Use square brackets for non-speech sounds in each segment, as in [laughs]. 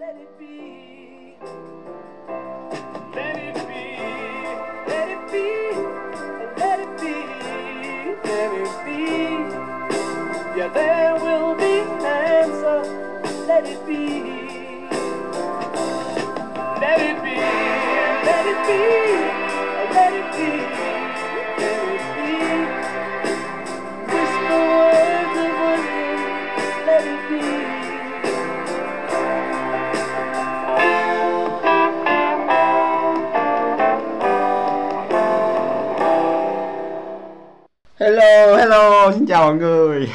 Let it be. Chào mọi người. [laughs]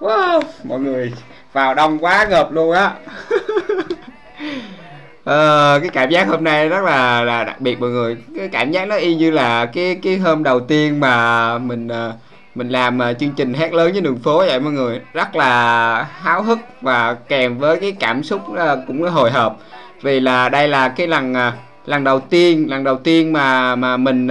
Wow, mọi người vào đông quá ngợp luôn á. [laughs] Ờ, Cái cảm giác hôm nay rất là là đặc biệt mọi người. Cái cảm giác nó y như là cái cái hôm đầu tiên mà mình ờ, mình làm ờ, chương trình hát lớn với đường phố vậy mọi người. Rất là háo hức và kèm với cái cảm xúc cũng hồi hộp. Vì là đây là cái lần ờ, lần đầu tiên, lần đầu tiên mà mà mình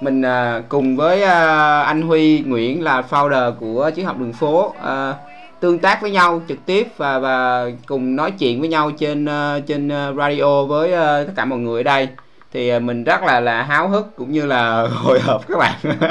mình à, cùng với à, anh Huy Nguyễn là founder của chiến học đường phố à, tương tác với nhau trực tiếp và và cùng nói chuyện với nhau trên à, trên à, radio với à, tất cả mọi người ở đây. Thì mình rất là là háo hức cũng như là [laughs] hồi hộp các bạn. [laughs]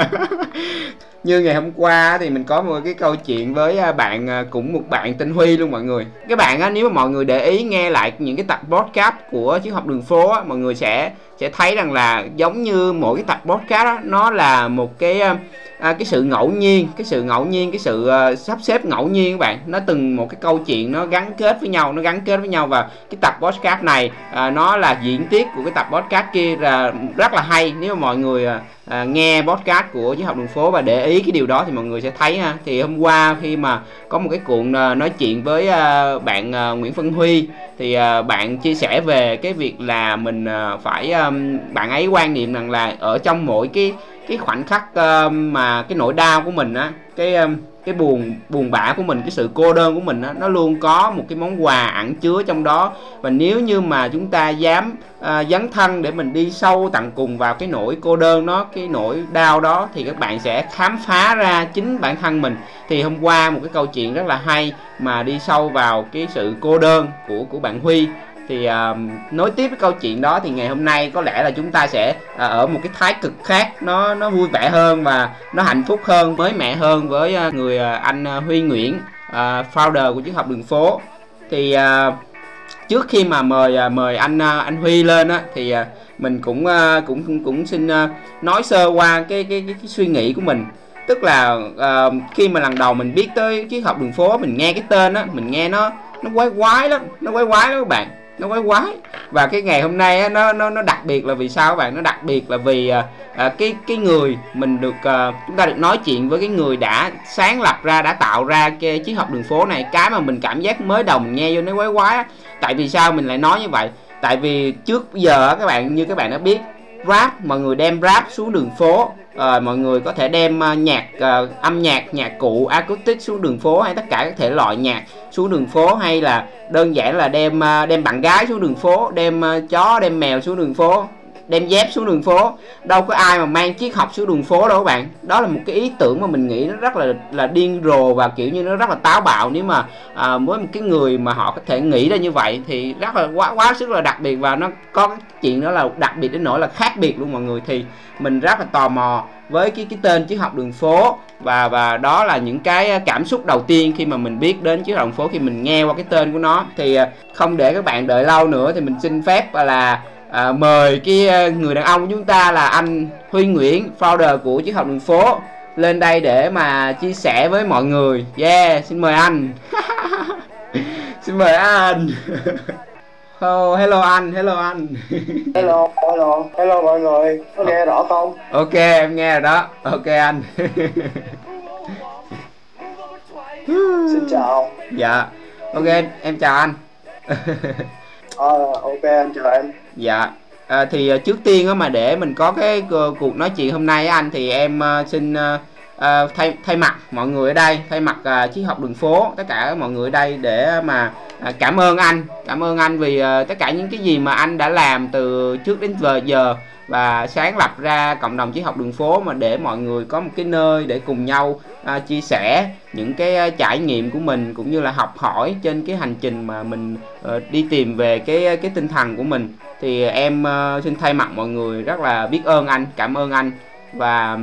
như ngày hôm qua thì mình có một cái câu chuyện với à, bạn à, cũng một bạn tên Huy luôn mọi người. Các bạn á, nếu mà mọi người để ý nghe lại những cái tập podcast của chiến học đường phố á, mọi người sẽ sẽ thấy rằng là giống như mỗi cái tập podcast đó, nó là một cái à, à, cái sự ngẫu nhiên cái sự ngẫu nhiên cái sự uh, sắp xếp ngẫu nhiên các bạn. Nó từng một cái câu chuyện nó gắn kết với nhau nó gắn kết với nhau và cái tập podcast này à, nó là diễn tiết của cái tập podcast kia là rất là hay. Nếu mà mọi người à, nghe podcast của chiến học đường phố và để ý cái điều đó thì mọi người sẽ thấy ha. Thì hôm qua khi mà có một cái cuộn ờ, nói chuyện với ờ, bạn ờ, Nguyễn Phân Huy thì bạn chia sẻ về cái việc là mình phải bạn ấy quan niệm rằng là ở trong mỗi cái cái khoảnh khắc ờ, mà cái nỗi đau của mình á cái ờ, cái buồn buồn bã của mình cái sự cô đơn của mình á nó luôn có một cái món quà ẩn chứa trong đó. Và nếu như mà chúng ta dám à, dấn thân để mình đi sâu tận cùng vào cái nỗi cô đơn đó cái nỗi đau đó thì các bạn sẽ khám phá ra chính bản thân mình. Thì hôm qua một cái câu chuyện rất là hay mà đi sâu vào cái sự cô đơn của của bạn Huy thì uh, nối tiếp cái câu chuyện đó thì ngày hôm nay có lẽ là chúng ta sẽ uh, ở một cái thái cực khác. Nó nó vui vẻ hơn và nó hạnh phúc hơn mới mẻ hơn với uh, người uh, anh Huy Nguyễn uh, founder của chiếc học đường phố. Thì uh, trước khi mà mời uh, mời anh uh, anh Huy lên á thì uh, mình cũng uh, cũng cũng, cũng xin uh, nói sơ qua cái cái, cái cái suy nghĩ của mình. Tức là uh, khi mà lần đầu mình biết tới triết học đường phố mình nghe cái tên á mình nghe nó nó quái quái lắm nó quái quái lắm các bạn nó quái quái. Và cái ngày hôm nay á, nó nó nó đặc biệt là vì sao các bạn? Nó đặc biệt là vì à, à, cái cái người mình được à, chúng ta được nói chuyện với cái người đã sáng lập ra đã tạo ra cái triết học đường phố này. Cái mà mình cảm giác mới đầu mình nghe vô nó quái quái á. tại vì sao mình lại nói như vậy? Tại vì trước giờ á, các bạn như các bạn đã biết rap mọi người đem rap xuống đường phố. Ờ, mọi người có thể đem à, nhạc ờ, âm nhạc nhạc cụ acoustic xuống đường phố hay tất cả các thể loại nhạc xuống đường phố hay là đơn giản là đem à, đem bạn gái xuống đường phố, đem à, chó, đem mèo xuống đường phố? Đem dép xuống đường phố. Đâu có ai mà mang chiếc học xuống đường phố đâu các bạn. Đó là một cái ý tưởng mà mình nghĩ nó rất là là điên rồ và kiểu như nó rất là táo bạo. Nếu mà à, với một cái người mà họ có thể nghĩ ra như vậy thì rất là quá quá sức là đặc biệt và nó có cái chuyện đó là đặc biệt đến nỗi là khác biệt luôn mọi người. Thì mình rất là tò mò với cái cái tên chiếc học đường phố và và đó là những cái cảm xúc đầu tiên khi mà mình biết đến chiếc học đường phố khi mình nghe qua cái tên của nó. Thì à, không để các bạn đợi lâu nữa thì mình xin phép là à, mời cái à, người đàn ông của chúng ta là anh Huy Nguyễn founder của triết học đường phố lên đây để mà chia sẻ với mọi người. Yeah xin mời anh. [laughs] Xin mời anh. Oh, hello anh hello anh. Hello, hello, hello mọi người, có nghe rõ không? ok em nghe rồi đó. Ok anh. [laughs] Xin chào. dạ. Ok em, chào anh. Ờ, ok anh chào em dạ. À, thì à, trước tiên á mà để mình có cái ờ, cuộc nói chuyện hôm nay á anh thì em ờ, xin à, thay thay mặt mọi người ở đây thay mặt à, triết học đường phố tất cả mọi người ở đây để mà à, cảm ơn anh. Cảm ơn anh vì à, tất cả những cái gì mà anh đã làm từ trước đến giờ giờ và sáng lập ra cộng đồng triết học đường phố mà để mọi người có một cái nơi để cùng nhau à, chia sẻ những cái à, trải nghiệm của mình cũng như là học hỏi trên cái hành trình mà mình à, đi tìm về cái à, cái tinh thần của mình. Thì em à, xin thay mặt mọi người rất là biết ơn anh cảm ơn anh và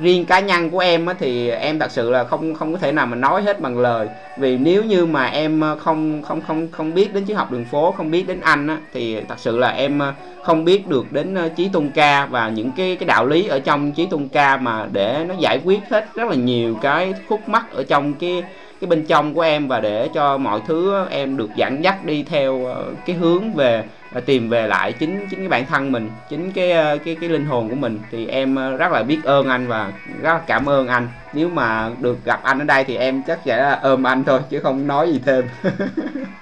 riêng cá nhân của em á, thì em thật sự là không không có thể nào mà nói hết bằng lời. Vì nếu như mà em không không không không biết đến triết học đường phố không biết đến anh á, thì thật sự là em không biết được đến trí tôn ca và những cái cái đạo lý ở trong trí tôn ca mà để nó giải quyết hết rất là nhiều cái khúc mắc ở trong cái cái bên trong của em và để cho mọi thứ ờ, em được dẫn dắt đi theo ờ, cái hướng về ờ, tìm về lại chính chính cái bản thân mình chính cái cái cái linh hồn của mình. Thì em rất là biết ơn anh và rất là cảm ơn anh. Nếu mà được gặp anh ở đây thì em chắc sẽ là ôm anh thôi chứ không nói gì thêm. [laughs]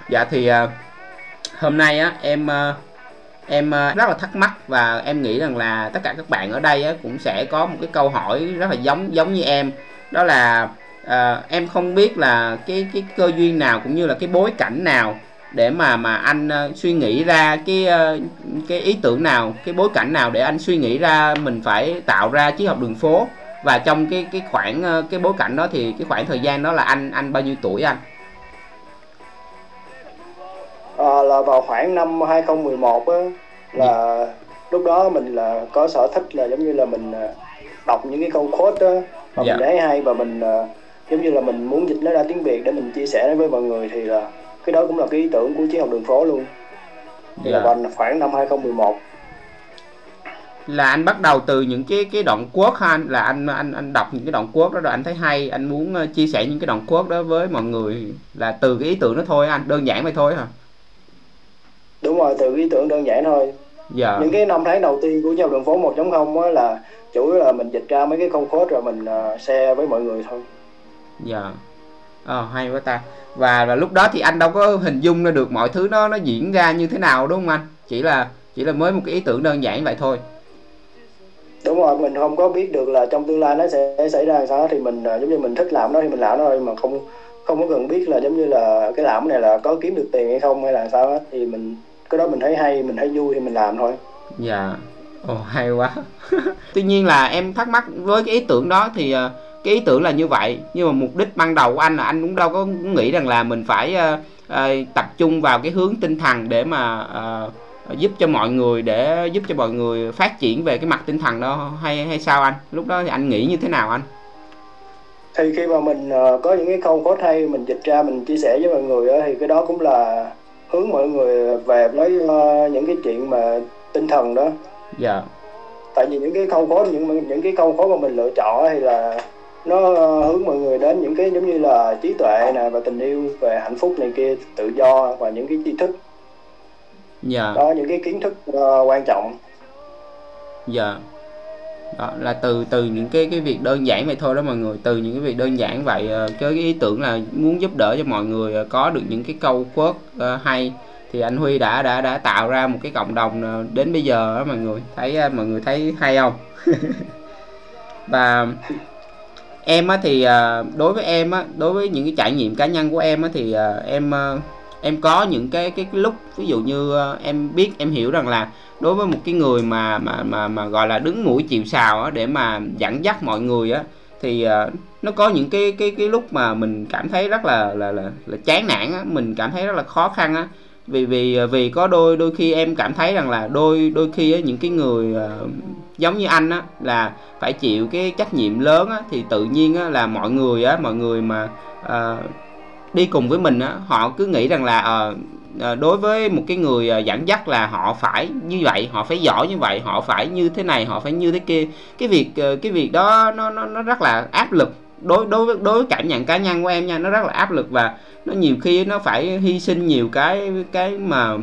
Dạ thì hôm nay á em em rất là thắc mắc và em nghĩ rằng là tất cả các bạn ở đây á, cũng sẽ có một cái câu hỏi rất là giống giống như em. Đó là à, em không biết là cái cái cơ duyên nào cũng như là cái bối cảnh nào để mà mà anh uh, suy nghĩ ra cái uh, cái ý tưởng nào cái bối cảnh nào để anh suy nghĩ ra mình phải tạo ra triết học đường phố và trong cái cái khoảng uh, cái bối cảnh đó thì cái khoảng thời gian đó là anh anh bao nhiêu tuổi anh à, là vào khoảng năm 2011 á là dạ. lúc đó mình là có sở thích là giống như là mình đọc những cái câu quote đó và dạ. mình thấy hay và mình giống như là mình muốn dịch nó ra tiếng Việt để mình chia sẻ với mọi người thì là cái đó cũng là cái ý tưởng của chiến học đường phố luôn. Thì dạ. là vào khoảng năm 2011 là anh bắt đầu từ những cái cái đoạn quốc ha anh là anh anh anh đọc những cái đoạn quốc đó rồi anh thấy hay anh muốn ờ, chia sẻ những cái đoạn quốc đó với mọi người là từ cái ý tưởng đó thôi anh đơn giản vậy thôi hả? Đúng rồi từ cái ý tưởng đơn giản thôi. Dạ. những cái năm tháng đầu tiên của nhau đường phố 1.0 á là chủ yếu là mình dịch ra mấy cái câu code rồi mình uh, share với mọi người thôi dạ. Ờ hay quá ta. Và, và lúc đó thì anh đâu có hình dung ra được mọi thứ nó nó diễn ra như thế nào đúng không anh? Chỉ là chỉ là mới một cái ý tưởng đơn giản vậy thôi. Đúng rồi mình không có biết được là trong tương lai nó sẽ xảy ra làm sao thì mình à, giống như mình thích làm nó thì mình làm nó thôi mà không không có cần biết là giống như là cái làm này là có kiếm được tiền hay không hay là sao hết thì mình cái đó mình thấy hay mình thấy vui thì mình làm thôi. Dạ. Ồ hay quá. [laughs] Tuy nhiên là em thắc mắc với cái ý tưởng đó thì uh, cái ý tưởng là như vậy. Nhưng mà mục đích ban đầu của anh là anh cũng đâu có nghĩ rằng là mình phải uh, uh, tập trung vào cái hướng tinh thần để mà uh, giúp cho mọi người để giúp cho mọi người phát triển về cái mặt tinh thần đó hay hay sao anh? Lúc đó thì anh nghĩ như thế nào anh? Thì khi mà mình uh, có những cái câu có hay mình dịch ra mình chia sẻ với mọi người uh, thì cái đó cũng là hướng mọi người về với uh, những cái chuyện mà tinh thần đó. Dạ. Tại vì những cái câu khó những những cái câu khó mà mình lựa chọn thì là nó ờ, hướng mọi người đến những cái giống như là trí tuệ nè và tình yêu về hạnh phúc này kia tự do và những cái tri thức. Dạ. Đó những cái kiến thức uh, quan trọng. Dạ. Đó là từ từ những cái cái việc đơn giản vậy thôi đó mọi người. Từ những cái việc đơn giản vậy uh, cái ý tưởng là muốn giúp đỡ cho mọi người có được những cái câu quote uh, hay. Thì anh Huy đã đã đã tạo ra một cái cộng đồng đến bây giờ đó mọi người. Thấy mọi người thấy hay không? [laughs] Và em á thì à, đối với em á đối với những cái trải nghiệm cá nhân của em á thì à, em à, em có những cái cái, cái lúc ví dụ như em biết em hiểu rằng là đối với một cái người mà mà mà mà gọi là đứng mũi chịu sào á để mà dẫn dắt mọi người á thì nó có những cái cái cái lúc mà mình cảm thấy rất là là là, là chán nản á mình cảm thấy rất là khó khăn á vì vì ờ, vì có đôi đôi khi em cảm thấy rằng là đôi đôi khi á, những cái người uh, giống như anh á là phải chịu cái trách nhiệm lớn á, thì tự nhiên á, là mọi người á mọi người mà uh, đi cùng với mình á họ cứ nghĩ rằng là uh, đối với một cái người dẫn dắt là họ phải như vậy họ phải giỏi như vậy họ phải như thế này họ phải như thế kia. Cái việc cái việc đó nó nó nó rất là áp lực đối đối với đối với cảm nhận cá nhân của em nha nó rất là áp lực và nó nhiều khi nó phải hy sinh nhiều cái cái mà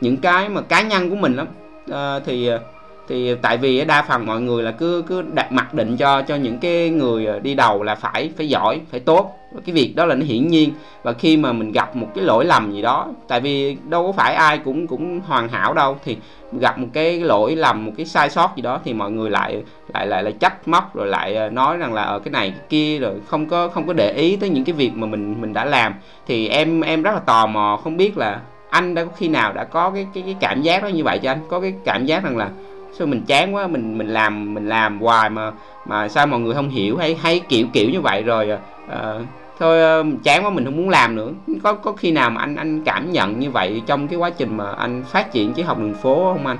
những cái mà cá nhân của mình lắm. À, thì ờ, thì tại vì đa phần mọi người là cứ cứ đặt mặc định cho cho những cái người ờ, đi đầu là phải phải giỏi, phải tốt. Cái việc đó là nó hiển nhiên. Và khi mà mình gặp một cái lỗi lầm gì đó, tại vì đâu có phải ai cũng cũng hoàn hảo đâu, thì gặp một cái lỗi lầm, một cái sai sót gì đó thì mọi người lại lại lại lại trách móc, rồi lại ờ, nói rằng là ở cái này, cái kia, rồi không có không có để ý tới những cái việc mà mình mình đã làm. Thì em em rất là tò mò không biết là anh đã có khi nào đã có cái cái cái cảm giác đó như vậy cho anh? Có cái cảm giác rằng là sao mình chán quá mình mình làm mình làm hoài mà mà sao mọi người không hiểu? Hay hay kiểu kiểu như vậy rồi uh, thôi uh, chán quá mình không muốn làm nữa. Có có khi nào mà anh anh cảm nhận như vậy trong cái quá trình mà anh phát triển triết học đường phố không anh?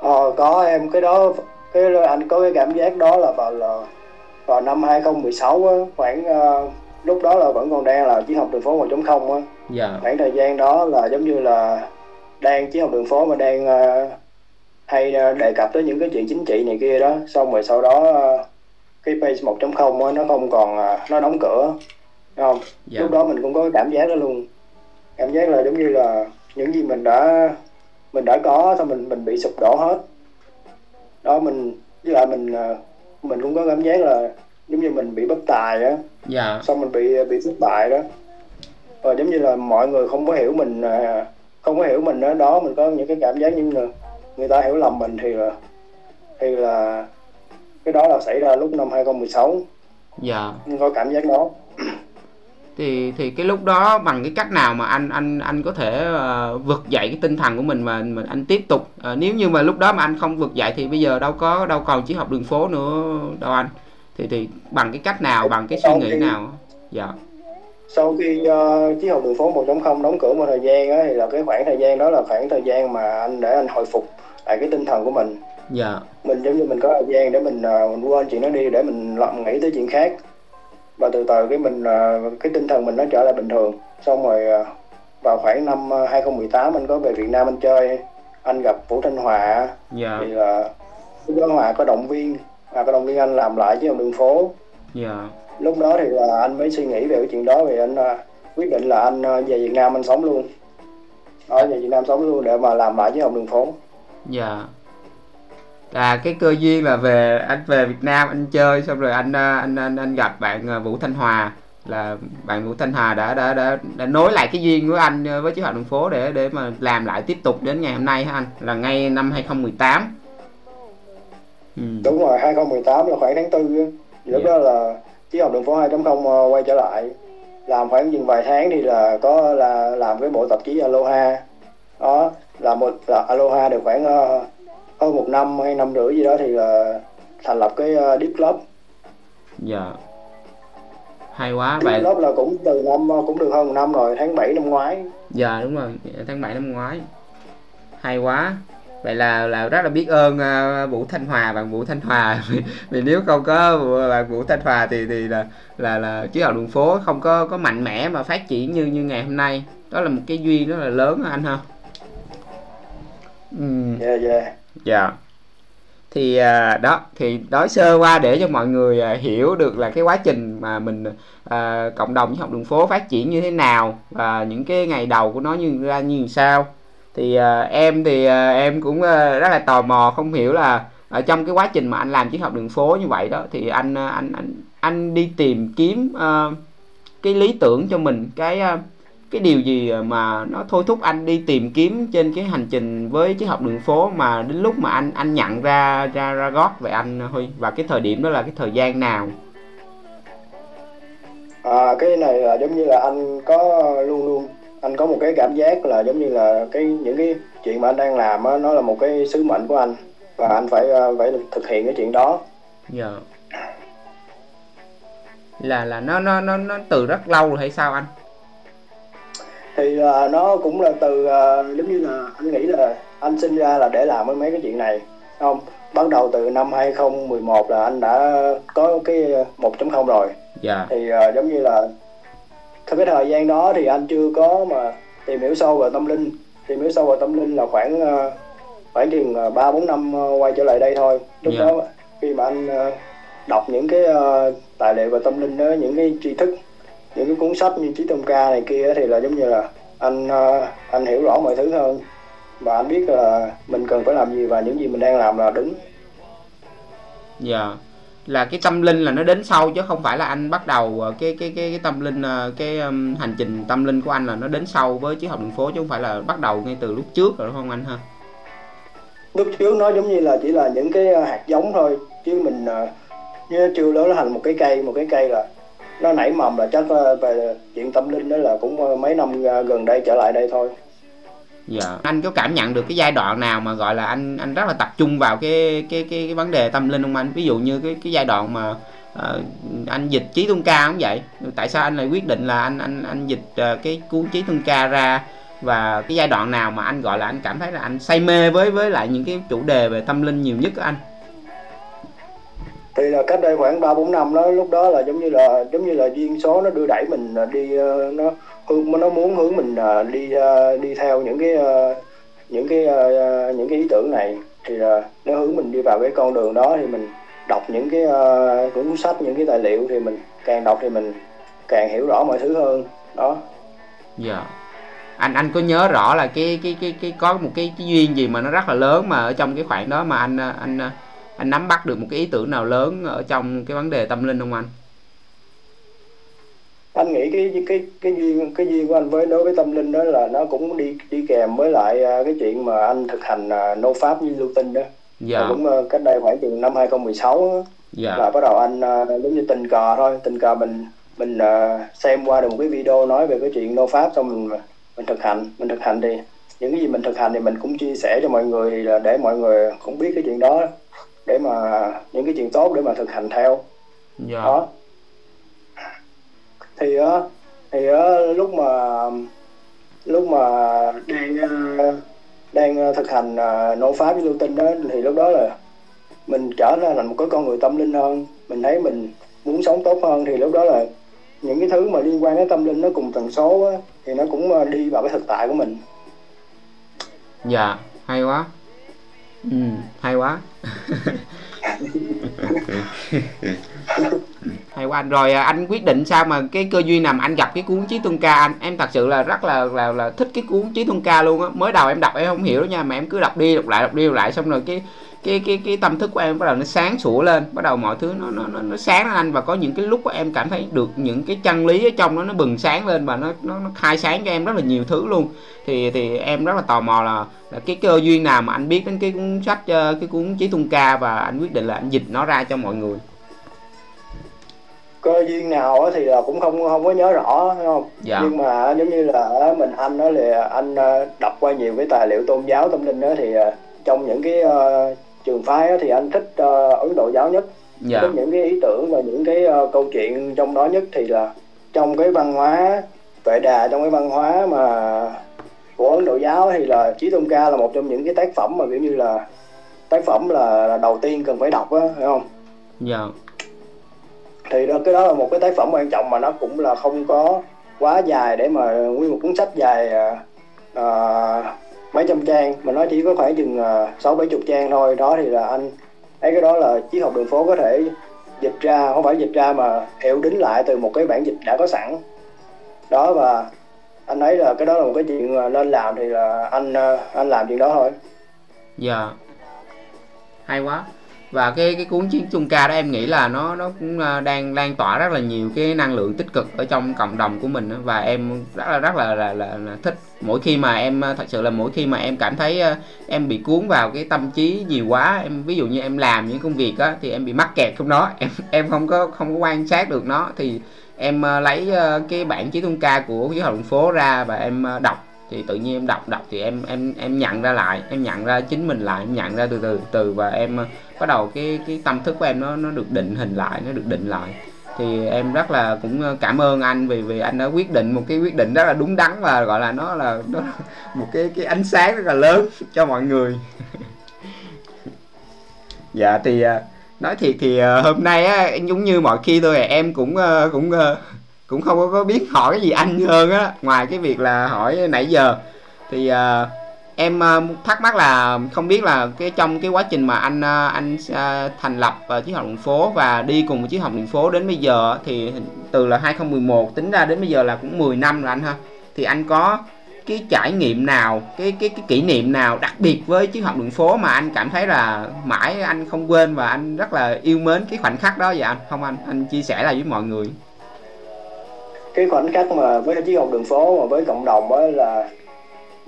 Ờ có em. Cái đó cái anh có cái cảm giác đó là vào là vào năm 2016 á, khoảng uh, lúc đó là vẫn còn đang là triết học đường phố 1.0 á. Dạ. Khoảng thời gian đó là giống như là đang triết học đường phố mà đang uh, hay uh, đề cập tới những cái chuyện chính trị này kia đó, xong rồi sau đó uh, cái page 1.0 á, nó không còn uh, nó đóng cửa. Đúng không? Dạ. Lúc đó mình cũng có cái cảm giác đó luôn. Cảm giác là giống như là những gì mình đã mình đã có xong mình mình bị sụp đổ hết. Đó mình với lại mình mình cũng có cảm giác là giống như mình bị bất tài á dạ. xong mình bị bị thất bại đó và giống như là mọi người không có hiểu mình không có hiểu mình ở đó mình có những cái cảm giác như là người ta hiểu lầm mình thì là thì là cái đó là xảy ra lúc năm 2016 dạ. Có cảm giác đó. Thì thì cái lúc đó bằng cái cách nào mà anh anh anh có thể uh, vực dậy cái tinh thần của mình mà mình anh tiếp tục? Uh, nếu như mà lúc đó mà anh không vực dậy thì bây giờ đâu có đâu còn chỉ học đường phố nữa đâu anh. Thì thì bằng cái cách nào bằng cái suy nghĩ nào? Dạ sau khi uh, chiếc học đường phố 1.0 đóng cửa một thời gian á, thì là cái khoảng thời gian đó là khoảng thời gian mà anh để anh hồi phục lại cái tinh thần của mình. Dạ. Mình giống như mình có thời gian để mình uh, mình quên chuyện đó đi để mình làm nghĩ tới chuyện khác. Và từ từ cái mình uh, cái tinh thần mình nó trở lại bình thường. Xong rồi uh, vào khoảng năm 2018 anh có về Việt Nam anh chơi anh gặp Vũ Thanh Hòa. Dạ. thì là Vũ Hòa có động viên à, cái đồng viên anh làm lại với đường phố. Dạ lúc đó thì là anh mới suy nghĩ về cái chuyện đó thì anh uh, quyết định là anh uh, về Việt Nam anh sống luôn ở về Việt Nam sống luôn để mà làm lại với học đường phố dạ là cái cơ duyên là về anh về Việt Nam anh chơi xong rồi anh à, anh anh, anh gặp bạn Vũ Thanh Hòa là bạn Vũ Thanh Hòa đã đã đã đã nối lại cái duyên của anh với chiếc học đường phố để để mà làm lại tiếp tục đến ngày hôm nay hả anh là ngay năm 2018 ừ. đúng rồi 2018 là khoảng tháng tư lúc yeah. Dạ. đó là chiếc học đường phố 2.0 ờ, quay trở lại làm khoảng chừng vài tháng thì là có là làm với bộ tạp chí Aloha. Đó là một là Aloha được khoảng uh, hơn một năm hay năm rưỡi gì đó thì là thành lập cái uh, Deep Club. Dạ. Hay quá Deep vậy Club là cũng từ năm cũng được hơn một năm rồi tháng 7 năm ngoái. Dạ đúng rồi tháng 7 năm ngoái. Hay quá vậy là là rất là biết ơn uh, Vũ Thanh Hòa bạn Vũ Thanh Hòa. [laughs] Vì, vì nếu không có bạn Vũ Thanh Hòa thì thì là là là chiếc học đường phố không có có mạnh mẽ mà phát triển như như ngày hôm nay. Đó là một cái duyên rất là lớn anh ha. Ừ. yeah, yeah. dạ. Thì uh, đó thì nói sơ qua để cho mọi người uh, hiểu được là cái quá trình mà mình uh, cộng đồng với học đường phố phát triển như thế nào và những cái ngày đầu của nó như ra như sao thì uh, em thì uh, em cũng uh, rất là tò mò không hiểu là ở trong cái quá trình mà anh làm triết học đường phố như vậy đó thì anh uh, anh anh anh đi tìm kiếm uh, cái lý tưởng cho mình cái uh, cái điều gì mà nó thôi thúc anh đi tìm kiếm trên cái hành trình với triết học đường phố mà đến lúc mà anh anh nhận ra ra ra gót về anh huy? Và cái thời điểm đó là cái thời gian nào? À, cái này là giống như là anh có luôn luôn anh có một cái cảm giác là giống như là cái những cái chuyện mà anh đang làm á nó là một cái sứ mệnh của anh. Và anh phải ờ, phải thực hiện cái chuyện đó. Dạ. Là là nó nó nó nó từ rất lâu rồi hay sao anh? Thì uh, nó cũng là từ uh, giống như là anh nghĩ là anh sinh ra là để làm mấy cái chuyện này không? Bắt đầu từ năm 2011 là anh đã có cái 1.0 rồi. Dạ. thì uh, giống như là trong cái thời gian đó thì anh chưa có mà tìm hiểu sâu về tâm linh tìm hiểu sâu về tâm linh là khoảng uh, khoảng chừng ờ, ba bốn năm uh, quay trở lại đây thôi lúc yeah. Dạ. đó khi mà anh đọc những cái tài liệu về tâm linh đó những cái tri thức những cái cuốn sách như trí tôn ca này kia thì là giống như là anh anh hiểu rõ mọi thứ hơn và anh biết là mình cần phải làm gì và những gì mình đang làm là đúng dạ yeah là cái tâm linh là nó đến sau chứ không phải là anh bắt đầu ờ, cái cái cái, cái tâm linh ờ, cái um, hành trình tâm linh của anh là nó đến sau với chiếc học đường phố chứ không phải là bắt đầu ngay từ lúc trước rồi đúng không anh ha? Lúc trước nó giống như là chỉ là những cái ờ, hạt giống thôi chứ mình như chưa lớn thành một cái cây một cái cây là nó nảy mầm là chắc về chuyện tâm linh đó là cũng mấy năm gần đây trở lại đây thôi dạ. Anh có cảm nhận được cái giai đoạn nào mà gọi là anh anh rất là tập trung vào cái cái cái, cái vấn đề tâm linh không anh? Ví dụ như cái cái giai đoạn mà uh, anh dịch trí tuân ca cũng vậy? Tại sao anh lại quyết định là anh anh anh dịch uh, cái cuốn trí tuân ca ra? Và cái giai đoạn nào mà anh gọi là anh cảm thấy là anh say mê với với lại những cái chủ đề về tâm linh nhiều nhất của anh? Thì là cách đây khoảng ba bốn năm đó lúc đó là giống như là giống như là duyên số nó đưa đẩy mình đi ờ, nó Ừ, hướng nó muốn hướng mình à, đi à, đi theo những cái à, những cái những cái ý tưởng này. Thì uh, nó hướng mình đi vào cái con đường đó thì mình đọc những cái uh, cuốn sách những cái tài liệu thì mình càng đọc thì mình càng hiểu rõ mọi thứ hơn. Đó. Dạ. Yeah. anh anh có nhớ rõ là cái cái cái cái có một cái, cái duyên gì mà nó rất là lớn mà ở trong cái khoảng đó mà anh anh anh nắm bắt được một cái ý tưởng nào lớn ở trong cái vấn đề tâm linh không anh? Anh nghĩ cái cái cái duyên cái duyên của anh với đối với tâm linh đó là nó cũng đi đi kèm với lại à, cái chuyện mà anh thực hành uh, nô pháp như lưu tinh đó dạ. cũng uh, cách đây khoảng chừng năm 2016 dạ. là bắt đầu anh giống như tình cờ thôi tình cờ mình mình xem qua được một cái video nói về cái chuyện nô pháp xong mình mình thực hành mình thực hành thì những cái gì mình thực hành thì mình cũng chia sẻ cho mọi người thì là để mọi người cũng biết cái chuyện đó để mà những cái chuyện tốt để mà thực hành theo dạ. đó thì á thì á lúc mà lúc mà đang đang thực hành nô pháp với lưu tinh đó thì lúc đó là mình trở ra thành một cái con người tâm linh hơn. Mình thấy mình muốn sống tốt hơn thì lúc đó là những cái thứ mà liên quan đến tâm linh nó cùng tần số á, thì nó cũng đi vào cái thực tại của mình. Dạ hay quá. Ừ hay quá [laughs] [laughs] hay quá. Anh rồi à, anh quyết định sao mà cái cơ duyên nằm anh gặp cái cuốn chí tuân ca anh em thật sự là rất là là là thích cái cuốn chí tuân ca luôn á. Mới đầu em đọc em không hiểu nha mà em cứ đọc đi đọc lại đọc đi đọc lại xong rồi cái cái cái cái tâm thức của em bắt đầu nó sáng sủa lên. Bắt đầu mọi thứ nó nó nó, sáng lên anh và có những cái lúc em cảm thấy được những cái chân lý ở trong nó nó bừng sáng lên và nó nó, nó khai sáng cho em rất là nhiều thứ luôn. Thì thì em rất là tò mò là, là cái cơ duyên nào mà anh biết đến cái cuốn sách ờ, cái cuốn chí tung ca và anh quyết định là anh dịch nó ra cho mọi người cơ duyên nào thì là cũng không không có nhớ rõ không dạ. nhưng mà giống như là mình anh đó là anh ờ, đọc qua nhiều cái tài liệu tôn giáo tâm linh đó thì trong những cái uh, trường phái thì anh thích uh, ấn độ giáo nhất dạ. thích những cái ý tưởng và những cái uh, câu chuyện trong đó nhất thì là trong cái văn hóa vệ đà trong cái văn hóa mà của ấn độ giáo thì là chí tôn ca là một trong những cái tác phẩm mà kiểu như là tác phẩm là, là đầu tiên cần phải đọc á phải không dạ thì đó, cái đó là một cái tác phẩm quan trọng mà nó cũng là không có quá dài để mà nguyên một cuốn sách dài uh, mấy trăm trang mà nó chỉ có khoảng chừng à, sáu bảy chục trang thôi. Đó thì là anh thấy cái đó là triết học đường phố có thể dịch ra không phải dịch ra mà hiệu đính lại từ một cái bản dịch đã có sẵn. Đó và anh ấy là cái đó là một cái chuyện nên làm thì là anh anh làm chuyện đó thôi. Dạ. Hay quá và cái cái cuốn chiến chung ca đó em nghĩ là nó nó cũng à, đang lan tỏa rất là nhiều cái năng lượng tích cực ở trong cộng đồng của mình và em rất là rất là là, là, là thích. Mỗi khi mà em à, thật sự là mỗi khi mà em cảm thấy à, em bị cuốn vào cái tâm trí nhiều quá em ví dụ như em làm những công việc á thì em bị mắc kẹt trong đó. [laughs] Em em không có không có quan sát được nó. Thì em lấy cái bản chí chung ca của cái học phố ra và em đọc. Thì tự nhiên em đọc đọc thì em em em nhận ra lại em nhận ra chính mình lại em nhận ra từ từ từ và em bắt đầu cái cái tâm thức của em nó nó được định hình lại nó được định lại. Thì em rất là cũng ờ, cảm ơn anh vì vì anh đã quyết định một cái quyết định rất là đúng đắn và gọi là nó là nó [laughs] một cái cái ánh sáng rất là lớn cho mọi người. [laughs] Dạ thì ờ, nói thiệt thì ờ, hôm nay á giống như mọi khi thôi à, em cũng cũng cũng không có biết hỏi cái gì anh hơn á ngoài cái việc là hỏi nãy giờ. Thì uh, em uh, thắc mắc là không biết là cái trong cái quá trình mà anh uh, anh uh, thành lập uh, chiếc học đường phố và đi cùng với chiếc học đường phố đến bây giờ thì từ là 2011 tính ra đến bây giờ là cũng 10 năm rồi anh ha. Thì anh có cái trải nghiệm nào cái cái cái kỷ niệm nào đặc biệt với chiếc học đường phố mà anh cảm thấy là mãi anh không quên và anh rất là yêu mến cái khoảnh khắc đó vậy anh? Không anh anh chia sẻ lại với mọi người. Cái khoảnh khắc mà với chiếc học đường phố mà với cộng đồng đó là